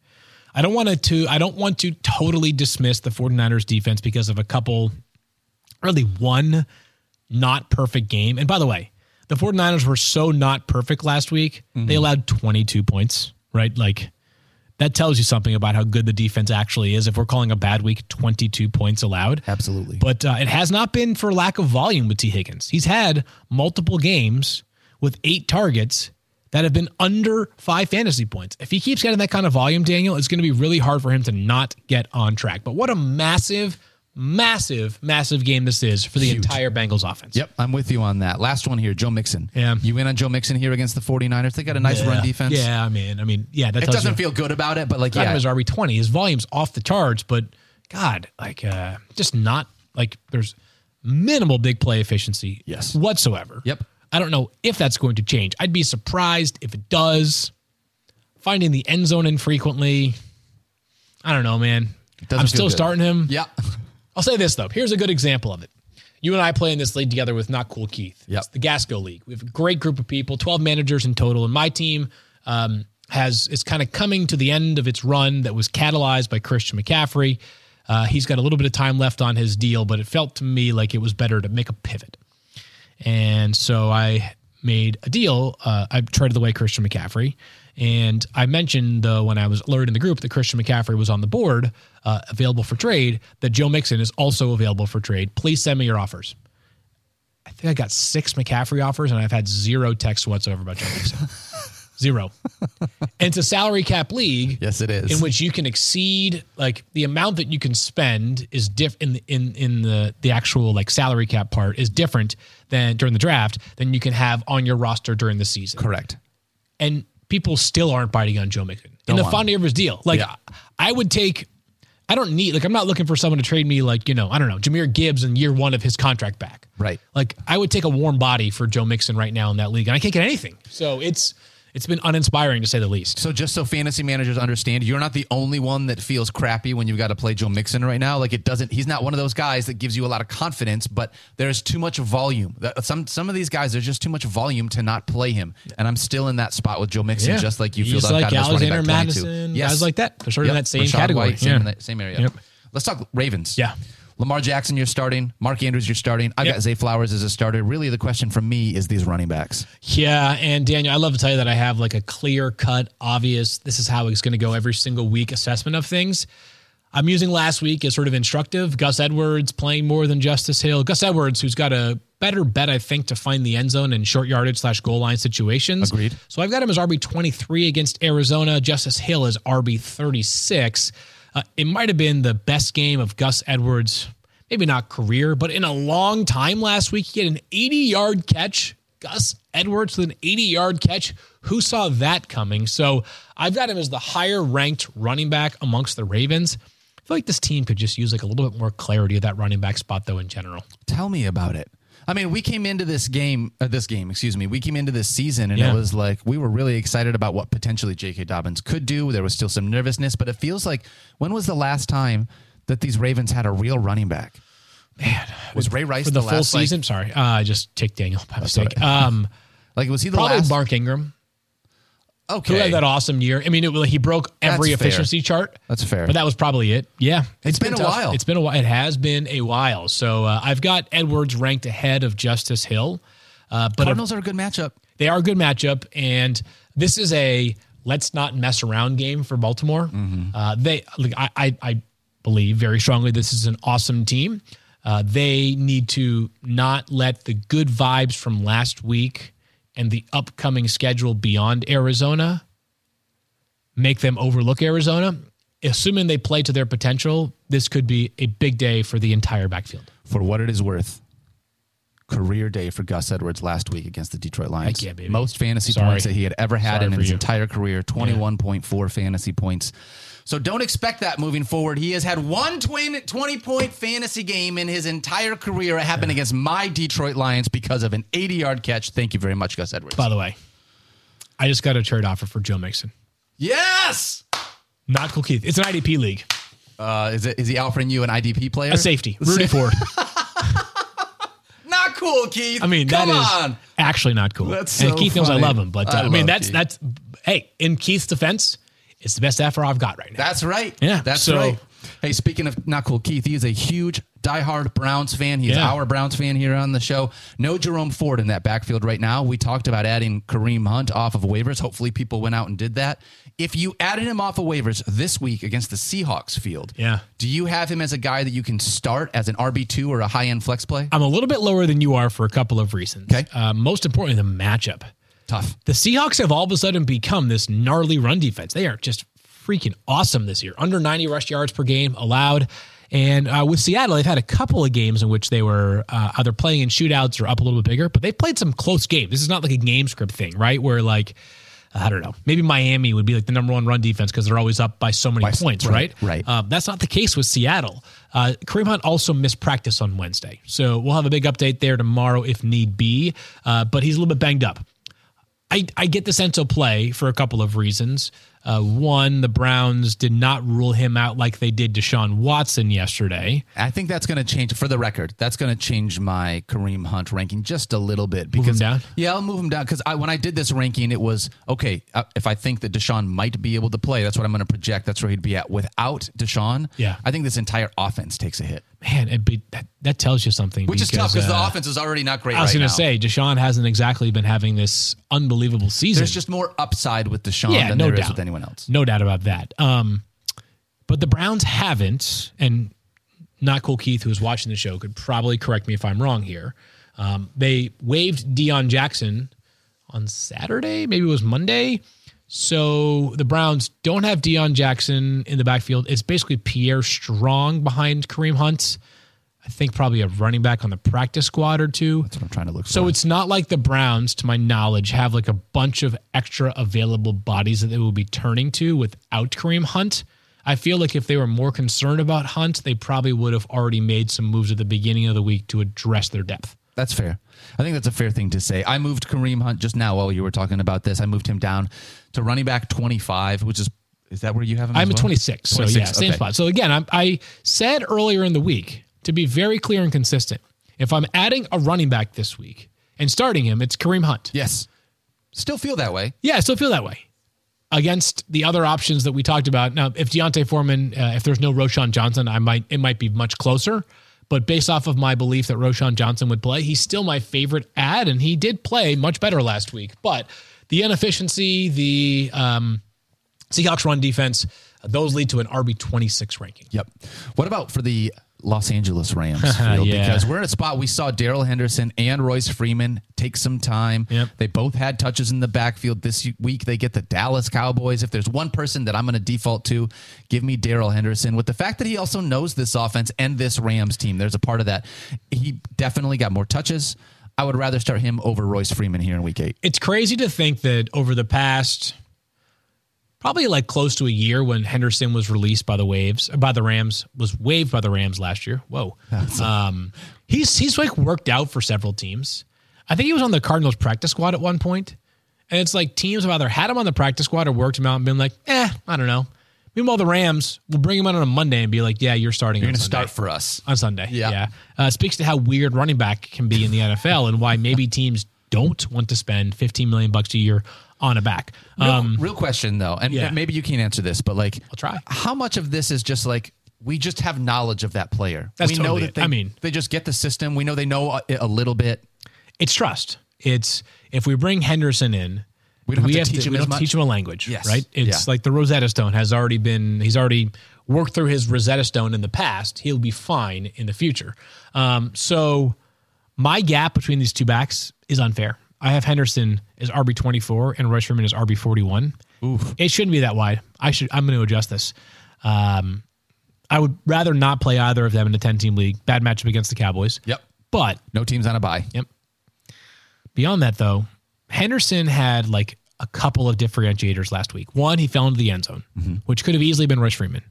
[SPEAKER 3] I don't want to I don't want to totally dismiss the 49ers defense because of a couple really one not perfect game. And by the way, the 49ers were so not perfect last week. They mm-hmm. allowed 22 points, right? Like that tells you something about how good the defense actually is. If we're calling a bad week 22 points allowed.
[SPEAKER 2] Absolutely.
[SPEAKER 3] But uh, it has not been for lack of volume with Tee Higgins. He's had multiple games with eight targets that have been under five fantasy points. If he keeps getting that kind of volume, Daniel, it's going to be really hard for him to not get on track. But what a massive, massive, massive game this is for the entire Bengals offense.
[SPEAKER 2] Yep, I'm with you on that. Last one here, Joe Mixon.
[SPEAKER 3] Yeah.
[SPEAKER 2] You in on Joe Mixon here against the 49ers? They got a nice run defense.
[SPEAKER 3] Yeah, I mean, I mean, yeah, that
[SPEAKER 2] It doesn't
[SPEAKER 3] you.
[SPEAKER 2] feel good about it, but like, yeah.
[SPEAKER 3] him as RB twenty. His volume's off the charts, but God, like uh just not like there's minimal big play efficiency
[SPEAKER 2] Yes.
[SPEAKER 3] whatsoever.
[SPEAKER 2] Yep.
[SPEAKER 3] I don't know if that's going to change. I'd be surprised if it does. Finding the end zone infrequently. I don't know, man. I'm still
[SPEAKER 2] good.
[SPEAKER 3] starting him.
[SPEAKER 2] Yeah.
[SPEAKER 3] I'll say this though. Here's a good example of it. You and I play in this league together with Not Cool Keith.
[SPEAKER 2] Yep.
[SPEAKER 3] It's the Gasco League. We have a great group of people, 12 managers in total, and my team um, has is kind of coming to the end of its run that was catalyzed by Christian McCaffrey. Uh, he's got a little bit of time left on his deal, but it felt to me like it was better to make a pivot. And so I made a deal. Uh, I traded away Christian McCaffrey. And I mentioned though, when I was alerted in the group that Christian McCaffrey was on the board, uh, available for trade, that Joe Mixon is also available for trade. Please send me your offers. I think I got six McCaffrey offers, and I've had zero texts whatsoever about Joe Mixon. zero. And it's a salary cap league
[SPEAKER 2] Yes, it is.
[SPEAKER 3] in which you can exceed like the amount that you can spend is diff in the, in in the the actual like salary cap part is different than during the draft than you can have on your roster during the season.
[SPEAKER 2] Correct.
[SPEAKER 3] And people still aren't biting on Joe Mixon in the Fonda Rivers deal. Like
[SPEAKER 2] Yeah.
[SPEAKER 3] I would take. I don't need like I'm not looking for someone to trade me like you know I don't know Jahmyr Gibbs in year one of his contract back.
[SPEAKER 2] Right.
[SPEAKER 3] Like I would take a warm body for Joe Mixon right now in that league, and I can't get anything. So it's it's been uninspiring to say the least.
[SPEAKER 2] So just so fantasy managers understand, you're not the only one that feels crappy when you've got to play Joe Mixon right now. Like it doesn't. He's not one of those guys that gives you a lot of confidence, but there's too much volume. Some some of these guys, there's just too much volume to not play him. And I'm still in that spot with Joe Mixon,
[SPEAKER 3] Yeah.
[SPEAKER 2] just like you feel.
[SPEAKER 3] He's
[SPEAKER 2] that
[SPEAKER 3] like Alexander
[SPEAKER 2] running back 22.
[SPEAKER 3] Mattison, guys like that. They're sort of in that same
[SPEAKER 2] Rachaad
[SPEAKER 3] category.
[SPEAKER 2] White, same,
[SPEAKER 3] Yeah.
[SPEAKER 2] that same area.
[SPEAKER 3] Yep.
[SPEAKER 2] Let's talk Ravens.
[SPEAKER 3] Yeah.
[SPEAKER 2] Lamar Jackson, you're starting. Mark Andrews, you're starting. I've
[SPEAKER 3] Yep.
[SPEAKER 2] got Zay Flowers as a starter. Really, the question from me is these running backs.
[SPEAKER 3] Yeah, and Daniel, I love to tell you that I have like a clear cut, obvious, this is how it's going to go every single week assessment of things. I'm using last week as sort of instructive. Gus Edwards playing more than Justice Hill. Gus Edwards, who's got a better bet, I think, to find the end zone in short yardage slash goal line situations.
[SPEAKER 2] Agreed.
[SPEAKER 3] So I've got him as RB 23 against Arizona. Justice Hill is RB 36. Uh, it might have been the best game of Gus Edwards, maybe not career, but in a long time last week. He had an 80 yard catch. Gus Edwards with an 80 yard catch. Who saw that coming? So I've got him as the higher ranked running back amongst the Ravens. I feel like this team could just use like a little bit more clarity at that running back spot, though, in general.
[SPEAKER 2] Tell me about it. I mean, we came into this game, uh, this game, excuse me. We came into this season, and
[SPEAKER 3] Yeah.
[SPEAKER 2] it was like we were really excited about what potentially J.K. Dobbins could do. There was still some nervousness, but it feels like when was the last time that these Ravens had a real running back? Man, was Ray Rice
[SPEAKER 3] For the, full
[SPEAKER 2] last like-
[SPEAKER 3] season, sorry, uh, I just ticked Daniel by mistake.
[SPEAKER 2] what
[SPEAKER 3] Um,
[SPEAKER 2] like, was he the
[SPEAKER 3] probably
[SPEAKER 2] last?
[SPEAKER 3] Mark Ingram.
[SPEAKER 2] Okay,
[SPEAKER 3] who had that awesome year. I mean, it, he broke every
[SPEAKER 2] That's fair.
[SPEAKER 3] efficiency chart.
[SPEAKER 2] That's fair.
[SPEAKER 3] But that was probably it. Yeah,
[SPEAKER 2] It's been a
[SPEAKER 3] tough.
[SPEAKER 2] while.
[SPEAKER 3] It's been a while. It has been a while. So uh, I've got Edwards ranked ahead of Justice Hill, uh, but
[SPEAKER 2] Cardinals are a good matchup.
[SPEAKER 3] they are a good matchup, and this is a let's not mess around game for Baltimore.
[SPEAKER 2] Mm-hmm.
[SPEAKER 3] Uh, they, like, I, I, I believe very strongly this is an awesome team. Uh, they need to not let the good vibes from last week and the upcoming schedule beyond Arizona make them overlook Arizona. Assuming they play to their potential, this could be a big day for the entire backfield.
[SPEAKER 2] For what it is worth, career day for Gus Edwards last week against the Detroit Lions.
[SPEAKER 3] Yeah.
[SPEAKER 2] Most fantasy
[SPEAKER 3] Sorry.
[SPEAKER 2] points that he had ever had
[SPEAKER 3] Sorry
[SPEAKER 2] in his
[SPEAKER 3] you.
[SPEAKER 2] entire career 21.4 fantasy points. So don't expect that moving forward. He has had one 20, 20 point fantasy game in his entire career. It happened against my Detroit Lions because of an 80 yard catch. Thank you very much, Gus Edwards.
[SPEAKER 3] By the way, I just got a trade offer for Joe Mixon.
[SPEAKER 2] yes!
[SPEAKER 3] Not cool, Keith. It's an IDP league.
[SPEAKER 2] Uh, is, it, is he offering you an IDP player?
[SPEAKER 3] A safety. Rudy Ford.
[SPEAKER 2] Not cool, Keith.
[SPEAKER 3] I mean,
[SPEAKER 2] Come
[SPEAKER 3] that is
[SPEAKER 2] on.
[SPEAKER 3] actually not cool.
[SPEAKER 2] That's
[SPEAKER 3] and
[SPEAKER 2] so
[SPEAKER 3] Keith knows I love him, but uh,
[SPEAKER 2] I
[SPEAKER 3] I, mean, that's
[SPEAKER 2] Keith.
[SPEAKER 3] that's hey, in Keith's defense, it's the best effort I've got right now.
[SPEAKER 2] That's right.
[SPEAKER 3] Yeah,
[SPEAKER 2] That's
[SPEAKER 3] so-
[SPEAKER 2] right. Hey, speaking of not cool, Keith, he is a huge diehard Browns fan. He's
[SPEAKER 3] Yeah.
[SPEAKER 2] our Browns fan here on the show. No Jerome Ford in that backfield right now. We talked about adding Kareem Hunt off of waivers. Hopefully, people went out and did that. If you added him off of waivers this week against the Seahawks field,
[SPEAKER 3] Yeah.
[SPEAKER 2] do you have him as a guy that you can start as an RB2 or a high end flex play?
[SPEAKER 3] I'm a little bit lower than you are for a couple of reasons.
[SPEAKER 2] Okay.
[SPEAKER 3] Uh, most importantly, the matchup.
[SPEAKER 2] Tough.
[SPEAKER 3] The Seahawks have all of a sudden become this gnarly run defense. They are just freaking awesome this year. Under 90 rush yards per game allowed. And uh, with Seattle, they've had a couple of games in which they were uh, either playing in shootouts or up a little bit bigger, but they've played some close games. This is not like a game script thing, right? Where like, I don't know, maybe Miami would be like the number one run defense because they're always up by so many points, right?
[SPEAKER 2] right, right.
[SPEAKER 3] Um, that's not the case with Seattle. Uh, Kareem Hunt also missed practice on Wednesday. So we'll have a big update there tomorrow if need be, uh, but he's a little bit banged up. I, I get the sense he'll play for a couple of reasons. Uh, one, the Browns did not rule him out like they did Deshaun Watson yesterday.
[SPEAKER 2] I think that's going to change. For the record, that's going to change my Kareem Hunt ranking just a little bit
[SPEAKER 3] him
[SPEAKER 2] because
[SPEAKER 3] down?
[SPEAKER 2] yeah, I'll move him down because I, when I did this ranking, it was okay. Uh, if I think that Deshaun might be able to play, that's what I'm going to project. That's where he'd be at. Without Deshaun,
[SPEAKER 3] Yeah.
[SPEAKER 2] I think this entire offense takes a hit,
[SPEAKER 3] Man, it be, that, that tells you something.
[SPEAKER 2] which is tough because
[SPEAKER 3] uh,
[SPEAKER 2] the offense is already not great.
[SPEAKER 3] I was
[SPEAKER 2] right
[SPEAKER 3] going to say, Deshaun hasn't exactly been having this unbelievable season.
[SPEAKER 2] there's just more upside with Deshaun
[SPEAKER 3] yeah,
[SPEAKER 2] than
[SPEAKER 3] no
[SPEAKER 2] there is
[SPEAKER 3] doubt.
[SPEAKER 2] with anyone else.
[SPEAKER 3] No doubt about that. Um, but the Browns haven't, and not cool Keith, who was watching the show, could probably correct me if I'm wrong here. Um, they waived Deion Jackson on Saturday, maybe it was Monday. So the Browns don't have Deion Jackson in the backfield. It's basically Pierre Strong behind Kareem Hunt. I think probably a running back on the practice squad or two.
[SPEAKER 2] That's what I'm trying to look for.
[SPEAKER 3] So it's not like the Browns, to my knowledge, have like a bunch of extra available bodies that they will be turning to without Kareem Hunt. I feel like if they were more concerned about Hunt, they probably would have already made some moves at the beginning of the week to address their depth.
[SPEAKER 2] That's fair. I think that's a fair thing to say. I moved Kareem Hunt just now while you were talking about this. I moved him down to running back 25, which is is that where you have him?
[SPEAKER 3] I'm at
[SPEAKER 2] well?
[SPEAKER 3] 26. So yeah, same
[SPEAKER 2] okay.
[SPEAKER 3] spot. So again, I'm, I said earlier in the week to be very clear and consistent. If I'm adding a running back this week and starting him, it's Kareem Hunt.
[SPEAKER 2] Yes. Still feel that way.
[SPEAKER 3] Yeah, I still feel that way against the other options that we talked about. Now, if D'Onta Foreman, uh, if there's no Roschon Johnson, I might it might be much closer. But based off of my belief that Roschon Johnson would play, he's still my favorite ad, and he did play much better last week. But the inefficiency, the um, Seahawks run defense, those lead to an RB twenty six ranking.
[SPEAKER 2] Yep. What about for the Los Angeles Rams? Field?
[SPEAKER 3] Yeah.
[SPEAKER 2] Because we're in a spot we saw Darrell Henderson and Royce Freeman take some time.
[SPEAKER 3] Yep.
[SPEAKER 2] They both had touches in the backfield this week. They get the Dallas Cowboys. If there's one person that I'm going to default to, give me Darrell Henderson. With the fact that he also knows this offense and this Rams team, there's a part of that. He definitely got more touches. I would rather start him over Royce Freeman here in week eight.
[SPEAKER 3] It's crazy to think that over the past probably like close to a year when Henderson was released by the waves by the Rams was waived by the Rams last year. Whoa. Um, he's he's like worked out for several teams. I think he was on the Cardinals practice squad at one. And it's like teams have either had him on the practice squad or worked him out and been like, eh, I don't know. Meanwhile, the Rams will bring him out on a Monday and be like, yeah, you're starting
[SPEAKER 2] You're going to start for us.
[SPEAKER 3] on Sunday.
[SPEAKER 2] Yeah.
[SPEAKER 3] Yeah. Uh, speaks to how weird running back can be in the NFL and why maybe teams don't want to spend 15 million bucks a year on a back.
[SPEAKER 2] Real,
[SPEAKER 3] Um,
[SPEAKER 2] real question though, and
[SPEAKER 3] yeah.
[SPEAKER 2] maybe you can't answer this, but like,
[SPEAKER 3] I'll try.
[SPEAKER 2] How much of this is just like we just have knowledge of that player?
[SPEAKER 3] That's
[SPEAKER 2] we know
[SPEAKER 3] totally
[SPEAKER 2] that
[SPEAKER 3] it.
[SPEAKER 2] they,
[SPEAKER 3] I mean-
[SPEAKER 2] they just get the system. We know they know a, a little bit.
[SPEAKER 3] it's trust. It's if we bring Henderson in,
[SPEAKER 2] We don't have to teach him
[SPEAKER 3] we don't teach him a language,
[SPEAKER 2] Yes.
[SPEAKER 3] right? It's
[SPEAKER 2] Yeah.
[SPEAKER 3] like the Rosetta Stone has already been. He's already worked through his Rosetta Stone in the past. He'll be fine in the future. Um, so my gap between these two backs is unfair. I have Henderson as RB twenty four and Royce Freeman as RB forty one. It shouldn't be that wide. I should. I'm going to adjust this. Um, I would rather not play either of them in a ten team league. Bad matchup against the Cowboys.
[SPEAKER 2] Yep.
[SPEAKER 3] But
[SPEAKER 2] No teams on a buy.
[SPEAKER 3] Yep. Beyond that, though, Henderson had like a couple of differentiators last week. One, he fell into the end zone, which could have easily been Royce Freeman.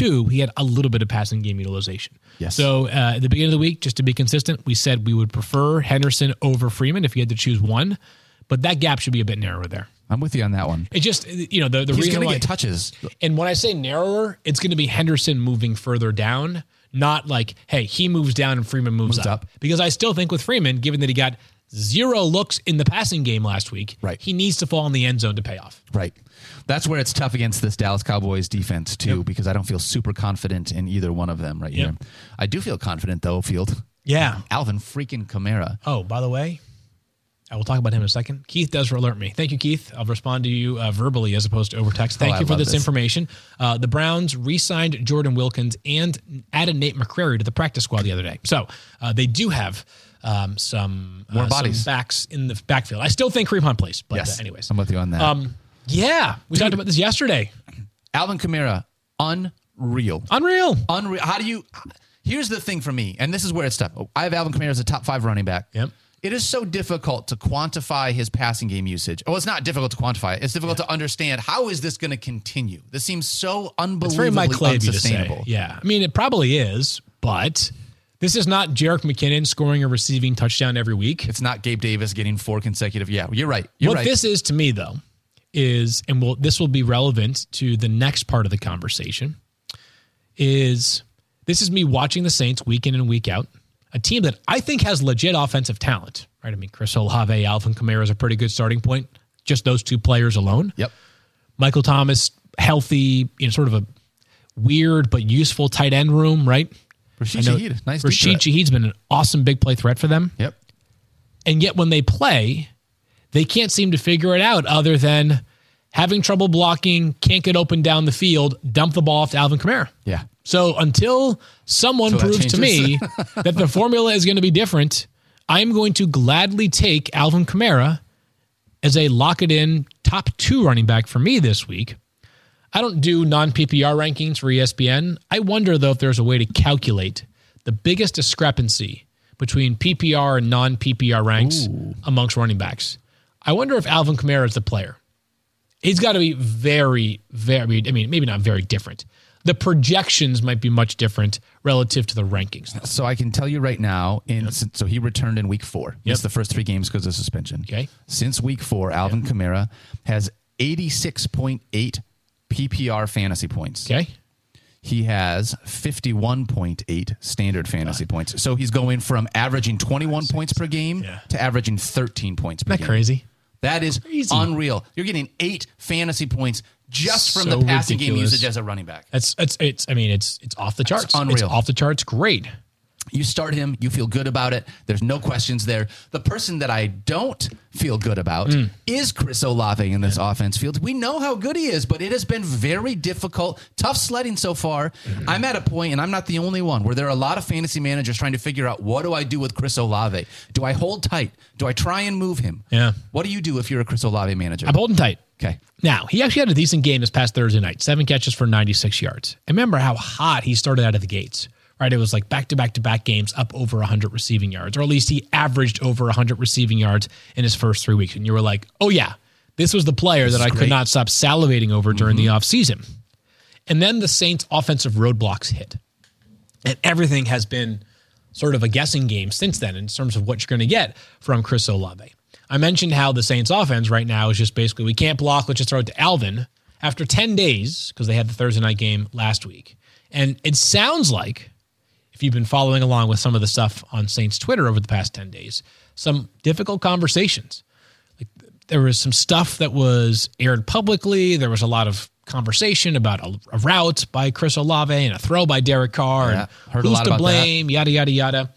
[SPEAKER 3] Two, he had a little bit of passing game utilization.
[SPEAKER 2] Yes.
[SPEAKER 3] So uh, at the beginning of the week, just to be consistent, we said we would prefer Henderson over Freeman if you had to choose one, but that gap should be a bit narrower there.
[SPEAKER 2] I'm with you on that one.
[SPEAKER 3] It just, you know, the, the
[SPEAKER 2] He's
[SPEAKER 3] reason
[SPEAKER 2] going to
[SPEAKER 3] why.
[SPEAKER 2] get touches.
[SPEAKER 3] And when I say narrower, it's going to be Henderson moving further down, not like, hey, he moves down and Freeman moves,
[SPEAKER 2] Moves
[SPEAKER 3] up.
[SPEAKER 2] up.
[SPEAKER 3] Because I still think with Freeman, given that he got zero looks in the passing game last week,
[SPEAKER 2] Right.
[SPEAKER 3] he needs to fall in the end zone to pay off.
[SPEAKER 2] Right. That's where it's tough against this Dallas Cowboys defense too, because I don't feel super confident in either one of them right
[SPEAKER 3] Yep.
[SPEAKER 2] here. I do feel confident though, Field.
[SPEAKER 3] Yeah.
[SPEAKER 2] Alvin freaking Kamara.
[SPEAKER 3] Oh, by the way, I will talk about him in a second. Keith does alert me. Thank you, Keith. I'll respond to you uh, verbally as opposed to over text. Thank
[SPEAKER 2] Oh,
[SPEAKER 3] you for this,
[SPEAKER 2] this.
[SPEAKER 3] information. Uh, the Browns re-signed Jordan Wilkins and added Nate McCrary to the practice squad the other day. So uh, they do have um, some
[SPEAKER 2] More
[SPEAKER 3] uh, some
[SPEAKER 2] bodies.
[SPEAKER 3] backs in the backfield. I still think Kareem Hunt plays, but
[SPEAKER 2] Yes.
[SPEAKER 3] uh, anyways,
[SPEAKER 2] I'm with you on that.
[SPEAKER 3] um, yeah, we talked about this yesterday.
[SPEAKER 2] Alvin Kamara, unreal.
[SPEAKER 3] Unreal.
[SPEAKER 2] Unreal. How do you? Here's the thing for me, and this is where it's tough. I have Alvin Kamara as a top five running back.
[SPEAKER 3] Yep.
[SPEAKER 2] It is so difficult to quantify his passing game usage. Well, it's not difficult to quantify. It's difficult to understand how is this going to continue. This seems so
[SPEAKER 3] It's very
[SPEAKER 2] unbelievably
[SPEAKER 3] Mike Clay of you to say.
[SPEAKER 2] unsustainable.
[SPEAKER 3] Yeah, I mean it probably is, but this is not Jerick McKinnon scoring a receiving touchdown every week.
[SPEAKER 2] It's not Gabe Davis getting four consecutive. Yeah, you're right. You're
[SPEAKER 3] what
[SPEAKER 2] right.
[SPEAKER 3] this is to me though is and will this will be relevant to the next part of the conversation is this is me watching the Saints week in and week out, a team that I think has legit offensive talent, right? I mean, Chris Olave, Alvin Kamara is a pretty good starting point. Just those two players alone.
[SPEAKER 2] yep.
[SPEAKER 3] Michael Thomas, healthy, you know, sort of a weird but useful tight end room, right?
[SPEAKER 2] Rashid Shaheed, nice
[SPEAKER 3] Rashid. Shaheed's been an awesome big play threat for them.
[SPEAKER 2] Yep.
[SPEAKER 3] And yet when they play, they can't seem to figure it out other than having trouble blocking, can't get open down the field, dump the ball off to Alvin Kamara.
[SPEAKER 2] Yeah.
[SPEAKER 3] So until someone
[SPEAKER 2] So
[SPEAKER 3] proves to me that the formula is going to be different, I'm going to gladly take Alvin Kamara as a lock it in top two running back for me this week. I don't do non PPR rankings for ESPN. I wonder though if there's a way to calculate the biggest discrepancy between PPR and non PPR ranks amongst running backs. I wonder if Alvin Kamara is the player. He's got to be very, very, I mean, maybe not very different. the projections might be much different relative to the rankings. though.
[SPEAKER 2] So I can tell you right now, in so he returned in week four.
[SPEAKER 3] Yep.
[SPEAKER 2] Missed the first three games because of suspension.
[SPEAKER 3] Okay.
[SPEAKER 2] Since week four, Alvin Kamara has 86.8 PPR fantasy points.
[SPEAKER 3] Okay.
[SPEAKER 2] He has 51.8 standard fantasy points. So he's going from averaging 21 points per game
[SPEAKER 3] Yeah.
[SPEAKER 2] to averaging 13 points per
[SPEAKER 3] Isn't that
[SPEAKER 2] game.
[SPEAKER 3] crazy?
[SPEAKER 2] That is
[SPEAKER 3] Crazy.
[SPEAKER 2] unreal. You're getting eight fantasy points just from
[SPEAKER 3] So
[SPEAKER 2] the passing game usage as a running back.
[SPEAKER 3] That's it's it's I mean it's it's off the charts. It's
[SPEAKER 2] unreal.
[SPEAKER 3] off the charts. Great.
[SPEAKER 2] You start him, you feel good about it. There's no questions there. The person that I don't feel good about
[SPEAKER 3] Hmm.
[SPEAKER 2] is Chris Olave in this offense field. We know how good he is, but it has been very difficult, tough sledding so far.
[SPEAKER 3] Mm-hmm.
[SPEAKER 2] I'm at a point, and I'm not the only one, where there are a lot of fantasy managers trying to figure out what do I do with Chris Olave? Do I hold tight? Do I try and move him?
[SPEAKER 3] Yeah.
[SPEAKER 2] What do you do if you're a Chris Olave manager?
[SPEAKER 3] I'm holding tight.
[SPEAKER 2] okay.
[SPEAKER 3] Now, he actually had a decent game this past Thursday night, seven catches for 96 yards. And remember how hot he started out of the gates, right? It was like back to back to back games up over 100 receiving yards, or at least he averaged over 100 receiving yards in his first three weeks. And you were like, oh, yeah, this was the player that I could not stop salivating over during the offseason. And then the Saints' offensive roadblocks hit. And everything has been sort of a guessing game since then in terms of what you're going to get from Chris Olave. I mentioned how the Saints offense right now is just basically we can't block, let's just throw it to Alvin after 10 days because they had the Thursday night game last week. And it sounds like if you've been following along with some of the stuff on Saints Twitter over the past 10 days, some difficult conversations. Like there was some stuff that was aired publicly. There was a lot of conversation about a, a route by Chris Olave and a throw by Derek Carr
[SPEAKER 2] Yeah,
[SPEAKER 3] and
[SPEAKER 2] heard a
[SPEAKER 3] who's
[SPEAKER 2] lot
[SPEAKER 3] to
[SPEAKER 2] about that.
[SPEAKER 3] blame, yada, yada, yada.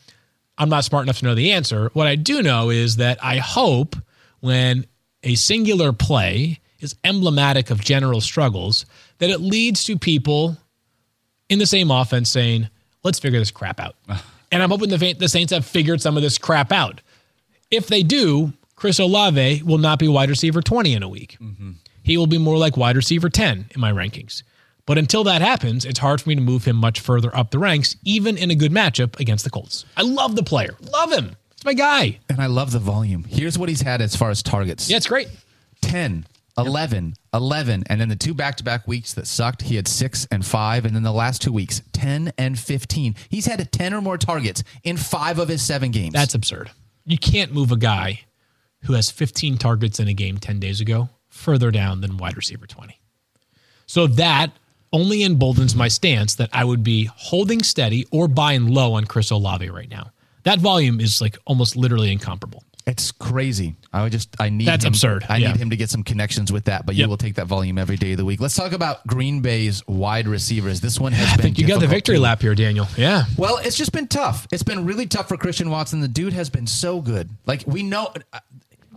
[SPEAKER 3] I'm not smart enough to know the answer. What I do know is that I hope when a singular play is emblematic of general struggles, that it leads to people in the same offense saying, let's figure this crap out. and I'm hoping the, the Saints have figured some of this crap out. If they do, Chris Olave will not be wide receiver 20 in a week. Mm-hmm. He will be more like wide receiver 10 in my rankings. But until that happens, it's hard for me to move him much further up the ranks, even in a good matchup against the Colts. I love the player. Love him. It's my guy.
[SPEAKER 2] And I love the volume. Here's what he's had as far as targets.
[SPEAKER 3] Yeah, it's great.
[SPEAKER 2] 10, 11, 11. And then the two back to back weeks that sucked, he had six and five. And then the last two weeks, 10 and 15. He's had 10 or more targets in five of his seven games.
[SPEAKER 3] That's absurd. You can't move a guy who has 15 targets in a game 10 days ago further down than wide receiver 20. So that only emboldens my stance that I would be holding steady or buying low on Chris Olave right now. That volume is like almost literally incomparable.
[SPEAKER 2] It's crazy. I would just, I need
[SPEAKER 3] That's
[SPEAKER 2] him,
[SPEAKER 3] absurd.
[SPEAKER 2] I
[SPEAKER 3] Yeah.
[SPEAKER 2] need him to get some connections with that, but you will take that volume every day of the week. Let's talk about Green Bay's wide receivers. This one has been
[SPEAKER 3] I
[SPEAKER 2] been.
[SPEAKER 3] think you got the victory lap here, Daniel. Yeah.
[SPEAKER 2] Well, it's just been tough. It's been really tough for Christian Watson. The dude has been so good. Like we know uh,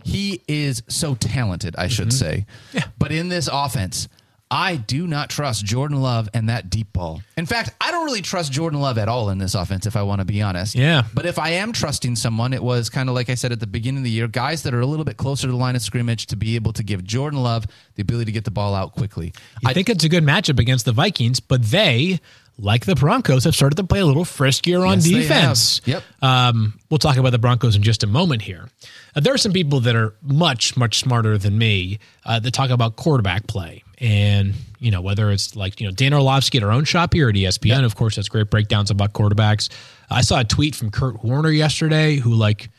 [SPEAKER 2] he is so talented, I should say.
[SPEAKER 3] Mm-hmm. Yeah.
[SPEAKER 2] But in this offense, I do not trust Jordan Love and that deep ball. In fact, I don't really trust Jordan Love at all in this offense, if I want to be honest.
[SPEAKER 3] Yeah.
[SPEAKER 2] But if I am trusting someone, it was kind of like I said at the beginning of the year, guys that are a little bit closer to the line of scrimmage to be able to give Jordan Love the ability to get the ball out quickly.
[SPEAKER 3] I think it's a good matchup against the Vikings, but they, like the Broncos, have started to play a little friskier on
[SPEAKER 2] Yes,
[SPEAKER 3] defense.
[SPEAKER 2] Yep.
[SPEAKER 3] Um, we'll talk about the Broncos in just a moment here. Uh, there are some people that are much, much smarter than me uh, that talk about quarterback play. And, you know, whether it's like, you know, Dan Orlovsky at our own shop here at ESPN, of course, that's great breakdowns about quarterbacks. I saw a tweet from Kurt Warner yesterday who, like,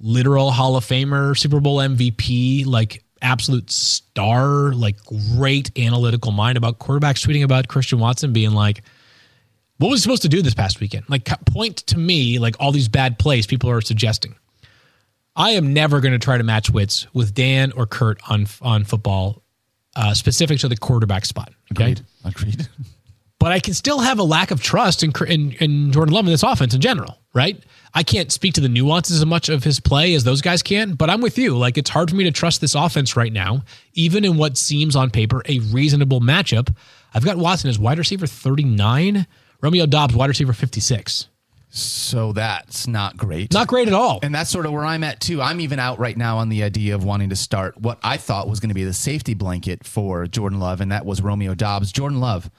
[SPEAKER 3] literal Hall of Famer, Super Bowl MVP, like, absolute star, like, great analytical mind about quarterbacks, tweeting about Christian Watson being like, what was he supposed to do this past weekend? Like, point to me, like all these bad plays people are suggesting. I am never going to try to match wits with Dan or Kurt on on football, uh, specific to the quarterback spot. Okay,
[SPEAKER 2] Agreed. Agreed.
[SPEAKER 3] but I can still have a lack of trust in, in in Jordan Love in this offense in general. Right? I can't speak to the nuances as much of his play as those guys can, but I'm with you. Like, it's hard for me to trust this offense right now, even in what seems on paper a reasonable matchup. I've got Watson as wide receiver 39, Romeo Doubs wide receiver 56.
[SPEAKER 2] So that's not great.
[SPEAKER 3] Not great at all.
[SPEAKER 2] And that's sort of where I'm at too. I'm even out right now on the idea of wanting to start what I thought was going to be the safety blanket for Jordan Love, and that was Romeo Doubs. Jordan Love,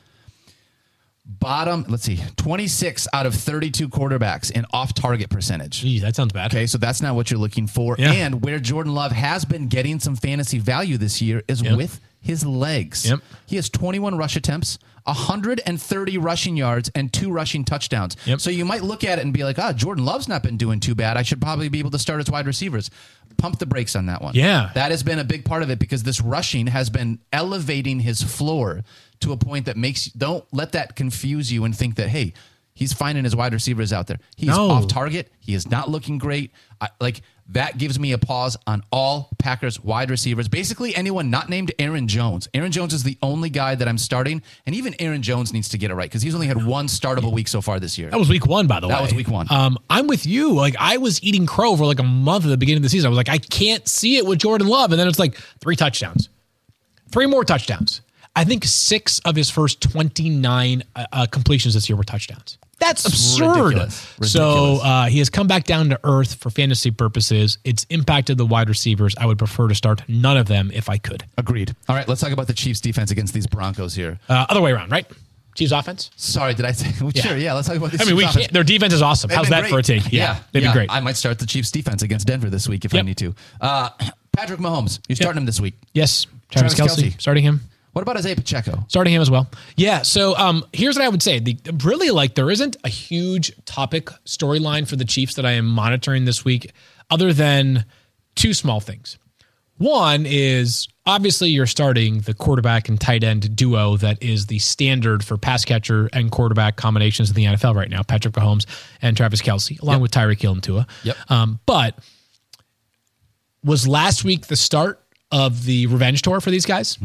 [SPEAKER 2] bottom, let's see, 26 out of 32 quarterbacks in off target percentage.
[SPEAKER 3] That sounds bad.
[SPEAKER 2] Okay, so that's not what you're looking for.
[SPEAKER 3] Yeah.
[SPEAKER 2] And where Jordan Love has been getting some fantasy value this year is
[SPEAKER 3] Yeah.
[SPEAKER 2] with his legs.
[SPEAKER 3] Yep.
[SPEAKER 2] He has 21 rush attempts, 130 rushing yards, and two rushing touchdowns.
[SPEAKER 3] Yep.
[SPEAKER 2] So you might look at it and be like, ah, Jordan Love's not been doing too bad. I should probably be able to start as wide receivers. Pump the brakes on that one.
[SPEAKER 3] Yeah.
[SPEAKER 2] That has been a big part of it because this rushing has been elevating his floor to a point that makes don't let that confuse you and think that, hey, he's finding his wide receivers out there. He's
[SPEAKER 3] No.
[SPEAKER 2] off target. He is not looking great. I, like that gives me a pause on all Packers wide receivers. Basically, anyone not named Aaron Jones. Aaron Jones is the only guy that I'm starting, and even Aaron Jones needs to get it right because he's only had one startable week so far this year.
[SPEAKER 3] That was week one, by the way.
[SPEAKER 2] That was week one.
[SPEAKER 3] Um, I'm with you. Like I was eating crow for like a month at the beginning of the season. I was like, I can't see it with Jordan Love, and then it's like three touchdowns, three more touchdowns. I think six of his first 29 uh, uh, completions this year were touchdowns. That's absurd.
[SPEAKER 2] ridiculous.
[SPEAKER 3] So uh, he has come back down to earth for fantasy purposes. It's impacted the wide receivers. I would prefer to start none of them if I could.
[SPEAKER 2] Agreed. All right, let's talk about the Chiefs' defense against these Broncos here.
[SPEAKER 3] Uh, other way around, right? Chiefs offense.
[SPEAKER 2] Sorry, did I say? Well, Sure, yeah. Let's talk about this.
[SPEAKER 3] I mean, we
[SPEAKER 2] Chiefs offense.
[SPEAKER 3] can't. Their defense is awesome.
[SPEAKER 2] They've
[SPEAKER 3] How's that for a
[SPEAKER 2] great.
[SPEAKER 3] take? Yeah, they'd
[SPEAKER 2] yeah.
[SPEAKER 3] be great.
[SPEAKER 2] I might start the Chiefs' defense against Denver this week if I need to. Uh, Patrick Mahomes, you're starting him this week.
[SPEAKER 3] yes, Travis,
[SPEAKER 2] Travis
[SPEAKER 3] Kelsey,
[SPEAKER 2] Kelce.
[SPEAKER 3] starting him.
[SPEAKER 2] What about Isaiah Pacheco?
[SPEAKER 3] starting him as well. Yeah. So um, here's what I would say. The, really, like there isn't a huge topic storyline for the Chiefs that I am monitoring this week, other than two small things. One is obviously you're starting the quarterback and tight end duo that is the standard for pass catcher and quarterback combinations in the NFL right now. Patrick Mahomes and Travis Kelce, along with Tyreek Hill and Tua.
[SPEAKER 2] Yep.
[SPEAKER 3] Um, but was last week the start of the revenge tour for these guys?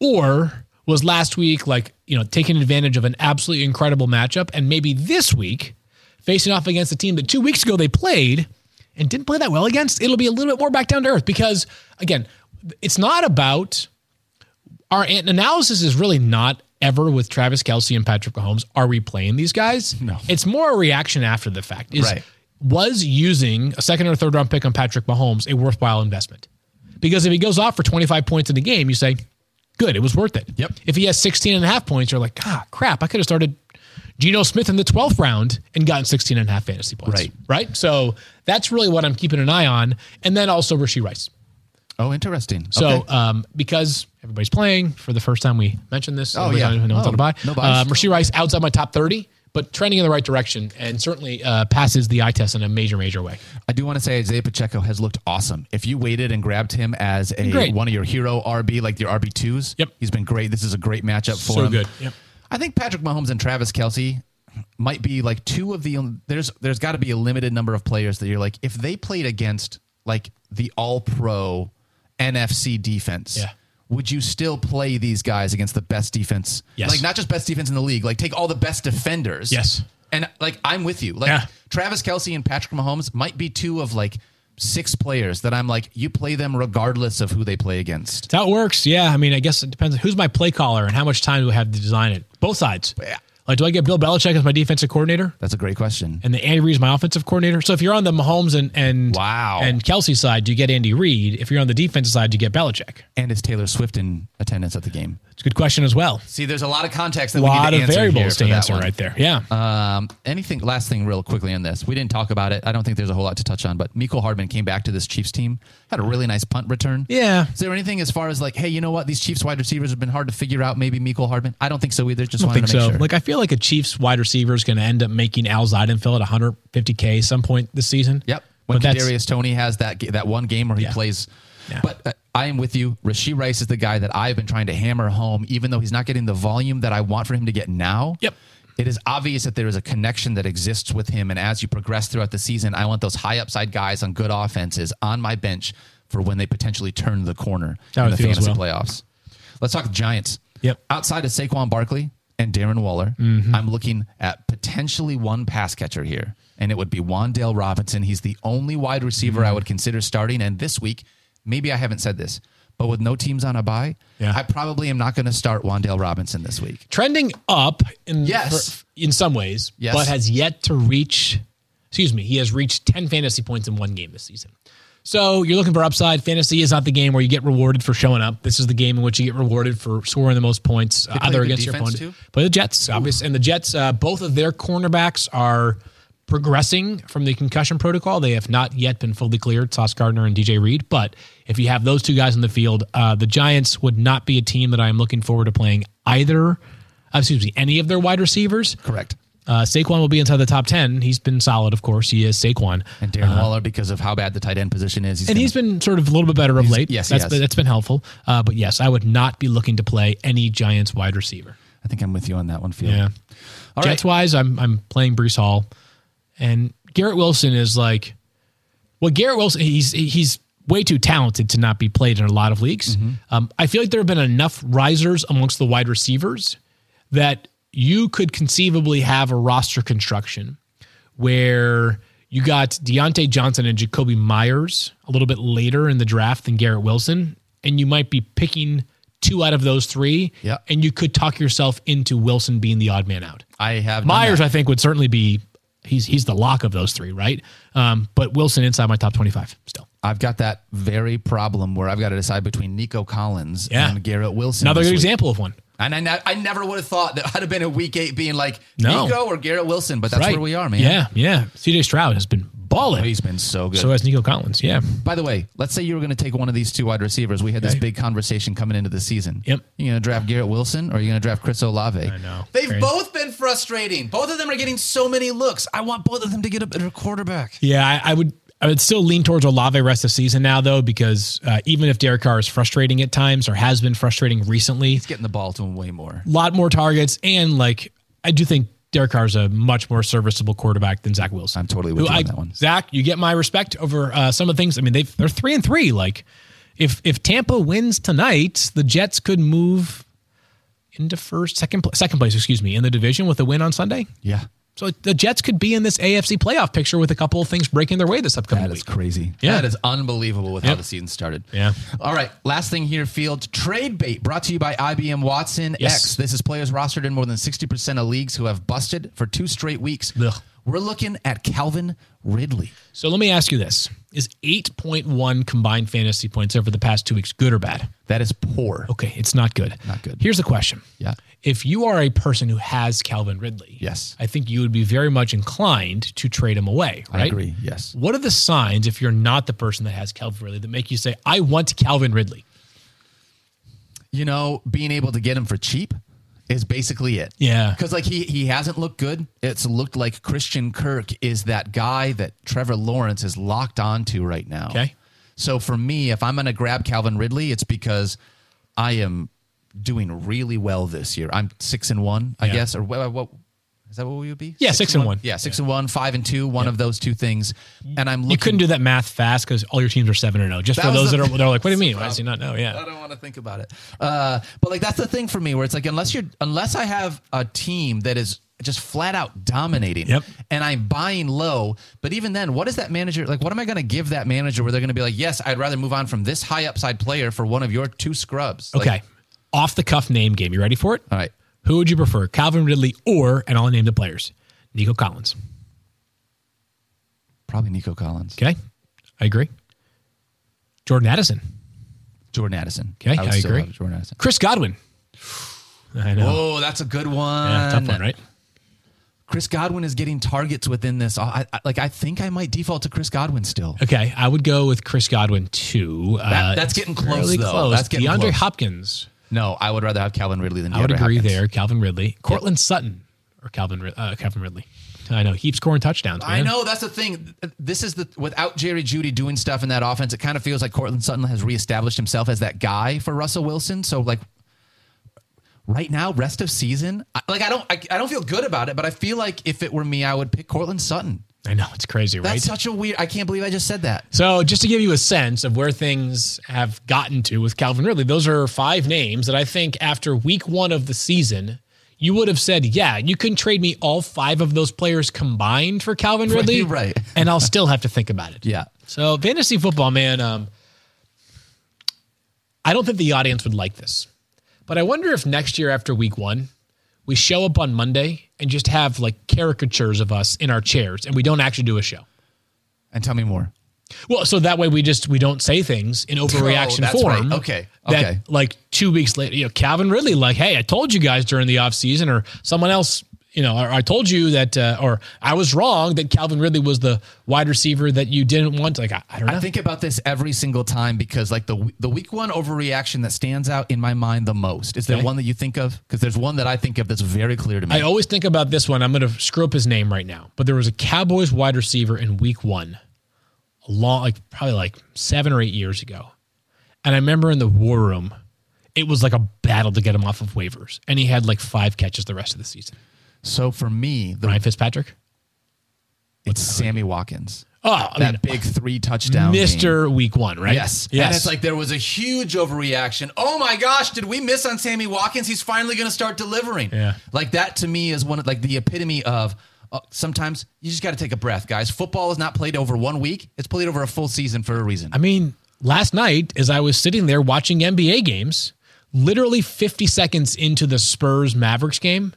[SPEAKER 3] Or was last week like you know taking advantage of an absolutely incredible matchup and maybe this week facing off against a team that two weeks ago they played and didn't play that well against it'll be a little bit more back down to earth because again it's not about our analysis is really not ever with Travis Kelce and Patrick Mahomes are we playing these guys
[SPEAKER 2] No.
[SPEAKER 3] it's more a reaction after the fact is
[SPEAKER 2] Right.
[SPEAKER 3] was using a second or third round pick on Patrick Mahomes a worthwhile investment because if he goes off for 25 points in the game you say good it was worth it
[SPEAKER 2] Yep.
[SPEAKER 3] if he has 16 and a half points you're like ah crap i could have started Geno Smith in the 12th round and gotten 16 and a half fantasy points
[SPEAKER 2] Right.
[SPEAKER 3] right so that's really what i'm keeping an eye on and then also Rashee Rice
[SPEAKER 2] Oh, interesting.
[SPEAKER 3] so
[SPEAKER 2] Okay.
[SPEAKER 3] um, because everybody's playing for the first time we mentioned this
[SPEAKER 2] Oh, yeah.
[SPEAKER 3] to
[SPEAKER 2] Oh,
[SPEAKER 3] buy
[SPEAKER 2] no bias.
[SPEAKER 3] um, Rashee Rice outside my top 30 but trending in the right direction and certainly uh, passes the eye test in a major major way
[SPEAKER 2] I do want to say Isaiah Pacheco has looked awesome. If you waited and grabbed him as a
[SPEAKER 3] Great.
[SPEAKER 2] one of your hero RB, like your RB twos,
[SPEAKER 3] Yep.
[SPEAKER 2] he's been great. This is a great matchup for
[SPEAKER 3] So
[SPEAKER 2] him.
[SPEAKER 3] good. Yep.
[SPEAKER 2] I think Patrick Mahomes and Travis Kelce might be like two of the there's there's got to be a limited number of players that you're like if they played against like the All Pro NFC defense.
[SPEAKER 3] Yeah.
[SPEAKER 2] Would you still play these guys against the best defense?
[SPEAKER 3] Yes.
[SPEAKER 2] Like not just best defense in the league, like take all the best defenders.
[SPEAKER 3] Yes.
[SPEAKER 2] And like I'm with you. Like
[SPEAKER 3] Yeah.
[SPEAKER 2] Travis Kelce and Patrick Mahomes might be two of like six players that I'm like, you play them regardless of who they play against.
[SPEAKER 3] That works. Yeah. I mean, I guess it depends on who's my play caller and how much time do we have to design it. Both sides. Like, do I get Bill Belichick as my defensive coordinator
[SPEAKER 2] That's a great question.
[SPEAKER 3] and the Andy Reid is my offensive coordinator? So if you're on the Mahomes and and
[SPEAKER 2] Wow.
[SPEAKER 3] and Kelce side, do you get Andy Reid? If you're on the defensive side, do you get Belichick?
[SPEAKER 2] And is Taylor Swift in attendance at the game?
[SPEAKER 3] It's a good question as well.
[SPEAKER 2] See, there's a lot of context that
[SPEAKER 3] A
[SPEAKER 2] we
[SPEAKER 3] lot
[SPEAKER 2] need to
[SPEAKER 3] of
[SPEAKER 2] answer
[SPEAKER 3] variables to answer
[SPEAKER 2] one.
[SPEAKER 3] right there. Yeah.
[SPEAKER 2] Um, anything? Last thing, real quickly on this. We didn't talk about it. I don't think there's a whole lot to touch on. But Mecole Hardman came back to this Chiefs team, had a really nice punt return.
[SPEAKER 3] yeah.
[SPEAKER 2] Is there anything as far as like, hey, you know what? These Chiefs wide receivers have been hard to figure out. Maybe Mecole Hardman. I don't think so either. Just
[SPEAKER 3] I don't
[SPEAKER 2] wanted
[SPEAKER 3] think
[SPEAKER 2] to make
[SPEAKER 3] so.
[SPEAKER 2] sure.
[SPEAKER 3] Like I feel like a Chiefs wide receiver is going to end up making Al Zeidenfeld 150k some point this season.
[SPEAKER 2] Yep. When Kadarius Toney has that that one game where he
[SPEAKER 3] Yeah.
[SPEAKER 2] plays.
[SPEAKER 3] Yeah.
[SPEAKER 2] But uh, I am with you. Rashee Rice is the guy that I've been trying to hammer home, even though he's not getting the volume that I want for him to get now.
[SPEAKER 3] Yep.
[SPEAKER 2] It is obvious that there is a connection that exists with him, and as you progress throughout the season, I want those high upside guys on good offenses on my bench for when they potentially turn the corner in the fantasy
[SPEAKER 3] well.
[SPEAKER 2] playoffs. Let's talk Giants.
[SPEAKER 3] Yep.
[SPEAKER 2] Outside of Saquon Barkley and Darren Waller,
[SPEAKER 3] Mm-hmm.
[SPEAKER 2] I'm looking at potentially one pass catcher here, and it would be Wan'Dale Robinson. He's the only wide receiver
[SPEAKER 3] Mm-hmm.
[SPEAKER 2] I would consider starting. And this week, maybe I haven't said this, but with no teams on a bye,
[SPEAKER 3] Yeah.
[SPEAKER 2] I probably am not going to start Wan'Dale Robinson this week.
[SPEAKER 3] trending up in
[SPEAKER 2] Yes.
[SPEAKER 3] for- in some ways,
[SPEAKER 2] Yes.
[SPEAKER 3] but has yet to reach. Excuse me, he has reached ten fantasy points in one game this season. So you're looking for upside. Fantasy is not the game where you get rewarded for showing up. This is the game in which you get rewarded for scoring the most points, uh, either against your opponent.
[SPEAKER 2] too?
[SPEAKER 3] Play the Jets, obviously, and the Jets. Uh, both of their cornerbacks are progressing from the concussion protocol. They have not yet been fully cleared, Sauce Gardner and DJ Reed. But if you have those two guys in the field, uh, the Giants would not be a team that I am looking forward to playing either. uh, Excuse me, any of their wide receivers.
[SPEAKER 2] Correct.
[SPEAKER 3] Uh, Saquon will be inside the top ten. He's been solid, of course. He is Saquon,
[SPEAKER 2] And Darren Waller, because of how bad the tight end position is, he's
[SPEAKER 3] and
[SPEAKER 2] gonna-
[SPEAKER 3] he's been sort of a little bit better of late.
[SPEAKER 2] yes, he
[SPEAKER 3] that's been, that's been helpful. Uh, but yes, I would not be looking to play any Giants wide receiver.
[SPEAKER 2] I think I'm with you on that one, Field.
[SPEAKER 3] Yeah.
[SPEAKER 2] All
[SPEAKER 3] Jets
[SPEAKER 2] right.
[SPEAKER 3] wise, I'm I'm playing Breece Hall, and Garrett Wilson is like, well, Garrett Wilson, he's he's way too talented to not be played in a lot of leagues.
[SPEAKER 2] Mm-hmm.
[SPEAKER 3] Um, I feel like there have been enough risers amongst the wide receivers that you could conceivably have a roster construction where you got Diontae Johnson and Jakobi Meyers a little bit later in the draft than Garrett Wilson, and you might be picking two out of those three,
[SPEAKER 2] Yeah.
[SPEAKER 3] and you could talk yourself into Wilson being the odd man out.
[SPEAKER 2] I have Meyers.
[SPEAKER 3] I think, would certainly be he's he's the lock of those three, right? Um, but Wilson inside my top twenty five still.
[SPEAKER 2] I've got that very problem where I've got to decide between Nico Collins
[SPEAKER 3] Yeah.
[SPEAKER 2] and Garrett Wilson.
[SPEAKER 3] Another good
[SPEAKER 2] week.
[SPEAKER 3] example of one.
[SPEAKER 2] And I, ne- I never would have thought that I'd have been a week eight being like
[SPEAKER 3] No.
[SPEAKER 2] Nico or Garrett Wilson, but that's
[SPEAKER 3] right.
[SPEAKER 2] where we are, man.
[SPEAKER 3] Yeah, yeah. CJ Stroud has been balling.
[SPEAKER 2] He's been so good.
[SPEAKER 3] so has Nico Collins. Yeah.
[SPEAKER 2] By the way, let's say you were going to take one of these two wide receivers. We had this
[SPEAKER 3] Okay.
[SPEAKER 2] big conversation coming into the season.
[SPEAKER 3] Yep.
[SPEAKER 2] You going to draft Garrett Wilson or are you going to draft Chris Olave? I
[SPEAKER 3] know.
[SPEAKER 2] They've
[SPEAKER 3] Crazy.
[SPEAKER 2] both been frustrating. Both of them are getting so many looks. I want both of them to get a better quarterback.
[SPEAKER 3] Yeah, I, I would I would still lean towards Olave rest of the season now though, because uh, even if Derek Carr is frustrating at times or has been frustrating recently,
[SPEAKER 2] He's getting the ball to him way more.
[SPEAKER 3] a lot more targets and like I do think Derek Carr is a much more serviceable quarterback than Zach Wilson.
[SPEAKER 2] I'm totally with you on
[SPEAKER 3] I-
[SPEAKER 2] that one.
[SPEAKER 3] Zach, you get my respect over uh, some of the things. I mean, they they're three and three. Like, if if Tampa wins tonight, the Jets could move into first, second, second place. Excuse me, in the division with a win on Sunday.
[SPEAKER 2] Yeah.
[SPEAKER 3] So the Jets could be in this AFC playoff picture with a couple of things breaking their way this upcoming
[SPEAKER 2] That is
[SPEAKER 3] week.
[SPEAKER 2] crazy.
[SPEAKER 3] Yeah.
[SPEAKER 2] That is unbelievable with how the season started.
[SPEAKER 3] Yeah.
[SPEAKER 2] All right. Last thing here, Field. Trade bait brought to you by IBM Watson
[SPEAKER 3] Yes.
[SPEAKER 2] X. This is players rostered in more than 60% of leagues who have busted for two straight weeks.
[SPEAKER 3] Ugh.
[SPEAKER 2] We're looking at Calvin Ridley.
[SPEAKER 3] So let me ask you this: Is eight point one combined fantasy points over the past two weeks good or bad?
[SPEAKER 2] That is poor.
[SPEAKER 3] Okay, it's not good.
[SPEAKER 2] Not good.
[SPEAKER 3] Here's the question.
[SPEAKER 2] Yeah.
[SPEAKER 3] If you are a person who has Calvin Ridley,
[SPEAKER 2] Yes.
[SPEAKER 3] I think you would be very much inclined to trade him away, right?
[SPEAKER 2] I agree. Yes.
[SPEAKER 3] What are the signs if you're not the person that has Calvin Ridley that make you say, I want Calvin Ridley?
[SPEAKER 2] You know, being able to get him for cheap is basically it.
[SPEAKER 3] Yeah.
[SPEAKER 2] Because like he he hasn't looked good. It's looked like Christian Kirk is that guy that Trevor Lawrence is locked onto right now.
[SPEAKER 3] Okay.
[SPEAKER 2] So for me, if I'm going to grab Calvin Ridley, it's because I am doing really well this year. I'm six and one, I
[SPEAKER 3] Yeah.
[SPEAKER 2] guess, or what, what is that? What we would be?
[SPEAKER 3] Yeah, six and one.
[SPEAKER 2] Yeah, six and one, five and two, one of those two things. And I'm looking.
[SPEAKER 3] You couldn't do that math fast because all your teams are seven or no. Just
[SPEAKER 2] That
[SPEAKER 3] for those
[SPEAKER 2] the-
[SPEAKER 3] that are they're like, what do you mean? Why does he not know? Yeah, I
[SPEAKER 2] don't want to think about it. Uh, but like that's the thing for me, where it's like unless you're unless I have a team that is just flat out dominating,
[SPEAKER 3] Yep.
[SPEAKER 2] and I'm buying low. But even then, what is that manager like? What am I going to give that manager where they're going to be like, yes, I'd rather move on from this high upside player for one of your two scrubs. Like,
[SPEAKER 3] Okay. Off the cuff name game. You ready for it?
[SPEAKER 2] all right.
[SPEAKER 3] Who would you prefer, Calvin Ridley or, and I'll name the players, Nico Collins?
[SPEAKER 2] Probably Nico Collins,
[SPEAKER 3] Okay. I agree. Jordan Addison.
[SPEAKER 2] Jordan Addison.
[SPEAKER 3] Okay,
[SPEAKER 2] would
[SPEAKER 3] I agree.
[SPEAKER 2] Jordan Addison.
[SPEAKER 3] Chris Godwin. I know.
[SPEAKER 2] Oh, that's a good one.
[SPEAKER 3] yeah, tough one, right?
[SPEAKER 2] Chris Godwin is getting targets within this. I, I, like I think I might default to Chris Godwin still.
[SPEAKER 3] Okay, I would go with Chris Godwin too.
[SPEAKER 2] That-
[SPEAKER 3] Uh,
[SPEAKER 2] that's getting close, though.
[SPEAKER 3] close.
[SPEAKER 2] That's getting close.
[SPEAKER 3] DeAndre
[SPEAKER 2] close.
[SPEAKER 3] Hopkins.
[SPEAKER 2] No, I would rather have Calvin Ridley than
[SPEAKER 3] I would
[SPEAKER 2] DeAndre
[SPEAKER 3] agree
[SPEAKER 2] Hopkins.
[SPEAKER 3] there. Calvin Ridley, Courtland Sutton, or Calvin uh, Calvin Ridley. I know he's scoring touchdowns.
[SPEAKER 2] I know that's the thing. This is the without Jerry Jeudy doing stuff in that offense, it kind of feels like Courtland Sutton has reestablished himself as that guy for Russell Wilson. So like right now, rest of season, I, like I don't I, I don't feel good about it, but I feel like if it were me, I would pick Courtland Sutton.
[SPEAKER 3] I know it's crazy, right?
[SPEAKER 2] That's such a weird. I can't believe I just said that.
[SPEAKER 3] So, just to give you a sense of where things have gotten to with Calvin Ridley, those are five names that I think after week one of the season, you would have said, yeah, you can trade me all five of those players combined for Calvin Ridley.
[SPEAKER 2] right.
[SPEAKER 3] And I'll still have to think about it.
[SPEAKER 2] Yeah.
[SPEAKER 3] So, fantasy football, man, um, I don't think the audience would like this. But I wonder if next year after week one, we show up on Monday and just have like caricatures of us in our chairs and we don't actually do a show.
[SPEAKER 2] And tell me more.
[SPEAKER 3] Well, so that way we just we don't say things in oh, overreaction
[SPEAKER 2] Oh, that's
[SPEAKER 3] form.
[SPEAKER 2] right. Okay.
[SPEAKER 3] That
[SPEAKER 2] Okay.
[SPEAKER 3] like two weeks later, you know, Calvin Ridley, like, hey, I told you guys during the offseason, or someone else you know, or I told you that, uh, or I was wrong that Calvin Ridley was the wide receiver that you didn't want. Like, I, I don't know.
[SPEAKER 2] I think about this every single time because like the the week one overreaction that stands out in my mind the most. Is there
[SPEAKER 3] Okay.
[SPEAKER 2] one that you think of? Because there's one that I think of that's very clear to me.
[SPEAKER 3] I always think about this one. I'm going to screw up his name right now, but there was a Cowboys wide receiver in week one, a long, like probably like seven or eight years ago. And I remember in the war room, it was like a battle to get him off of waivers. And he had like five catches the rest of the season.
[SPEAKER 2] So for me, the,
[SPEAKER 3] Ryan Fitzpatrick?
[SPEAKER 2] it's Sammy Watkins.
[SPEAKER 3] Oh, I
[SPEAKER 2] That
[SPEAKER 3] mean,
[SPEAKER 2] big three touchdown. game.
[SPEAKER 3] Mr. Week One, right?
[SPEAKER 2] Yes.
[SPEAKER 3] Yes.
[SPEAKER 2] And it's like there was a huge overreaction. Oh my gosh, did we miss on Sammy Watkins? He's finally going to start delivering.
[SPEAKER 3] Yeah.
[SPEAKER 2] Like that to me is one of like the epitome of uh, sometimes you just got to take a breath, guys. Football is not played over one week. It's played over a full season for a reason.
[SPEAKER 3] I mean, last night, as I was sitting there watching NBA games, literally 50 seconds into the Spurs Mavericks game,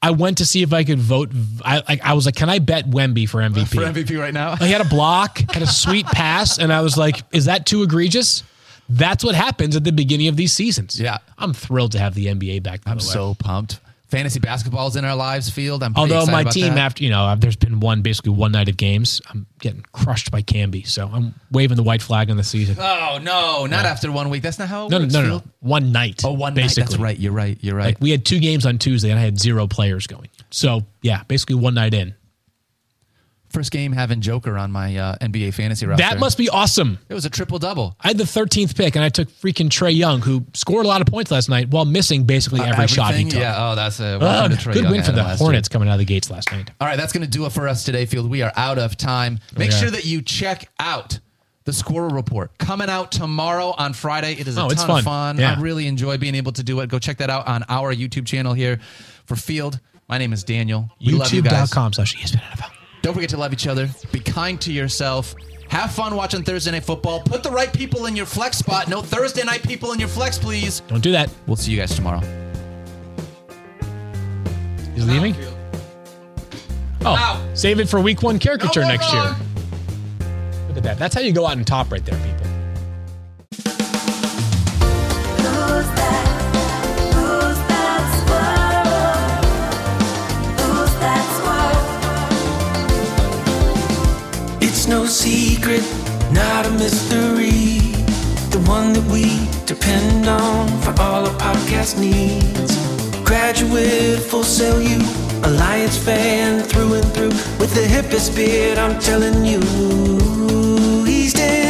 [SPEAKER 3] I went to see if I could vote. I, like, I was like, can I bet Wemby for MVP?
[SPEAKER 2] for MVP right now.
[SPEAKER 3] he had a block, had a sweet pass, and I was like, is that too egregious? That's what happens at the beginning of these seasons.
[SPEAKER 2] Yeah.
[SPEAKER 3] I'm thrilled to have the NBA back.
[SPEAKER 2] I'm so pumped. Fantasy basketball's in our lives field. I'm
[SPEAKER 3] Although my team,
[SPEAKER 2] that.
[SPEAKER 3] after you know, there's been one basically one night of games. I'm getting crushed by Camby, so I'm waving the white flag on the season.
[SPEAKER 2] Oh no, not after one week. That's not how
[SPEAKER 3] no,
[SPEAKER 2] works.
[SPEAKER 3] no, no, no. One night.
[SPEAKER 2] Oh, one
[SPEAKER 3] basically.
[SPEAKER 2] night. That's right. You're right. You're right.
[SPEAKER 3] Like we had two games on Tuesday, and I had zero players going. So yeah, basically one night in.
[SPEAKER 2] First game having Joker on my uh, NBA fantasy roster.
[SPEAKER 3] That must be awesome.
[SPEAKER 2] It was a triple double.
[SPEAKER 3] I had the 13th pick, and I took freaking Trae Young, who scored a lot of points last night while missing basically every shot he took.
[SPEAKER 2] Yeah. Oh, that's a
[SPEAKER 3] Ugh,
[SPEAKER 2] welcome to Trae
[SPEAKER 3] good
[SPEAKER 2] Young
[SPEAKER 3] win for the
[SPEAKER 2] last year.
[SPEAKER 3] Hornets coming out of the gates last night.
[SPEAKER 2] All right, that's going to do it for us today, Field. We are out of time. Make sure that you check out the Squirrel Report coming out tomorrow on Friday. It is a
[SPEAKER 3] Oh,
[SPEAKER 2] ton
[SPEAKER 3] it's
[SPEAKER 2] of
[SPEAKER 3] fun.
[SPEAKER 2] fun.
[SPEAKER 3] Yeah.
[SPEAKER 2] I really enjoy being able to do it. Go check that out on our YouTube channel here for Field. My name is Daniel. We love you.
[SPEAKER 3] YouTube.com slash ESPN NFL.
[SPEAKER 2] Don't forget to love each other. Be kind to yourself. Have fun watching Thursday Night Football. Put the right people in your flex spot. No Thursday night people in your flex, please.
[SPEAKER 3] Don't do that.
[SPEAKER 2] We'll see you guys tomorrow.
[SPEAKER 3] He's leaving? Oh,
[SPEAKER 2] Out.
[SPEAKER 3] save it for week one caricature
[SPEAKER 2] No,
[SPEAKER 3] next
[SPEAKER 2] wrong.
[SPEAKER 3] year. Look at that. That's how you go out and top right there, people.
[SPEAKER 4] No secret, not a mystery. The one that we depend on for all our podcast needs. Graduate, full sell you, Alliance fan through and through. With the hippest beard, I'm telling you, he's Dan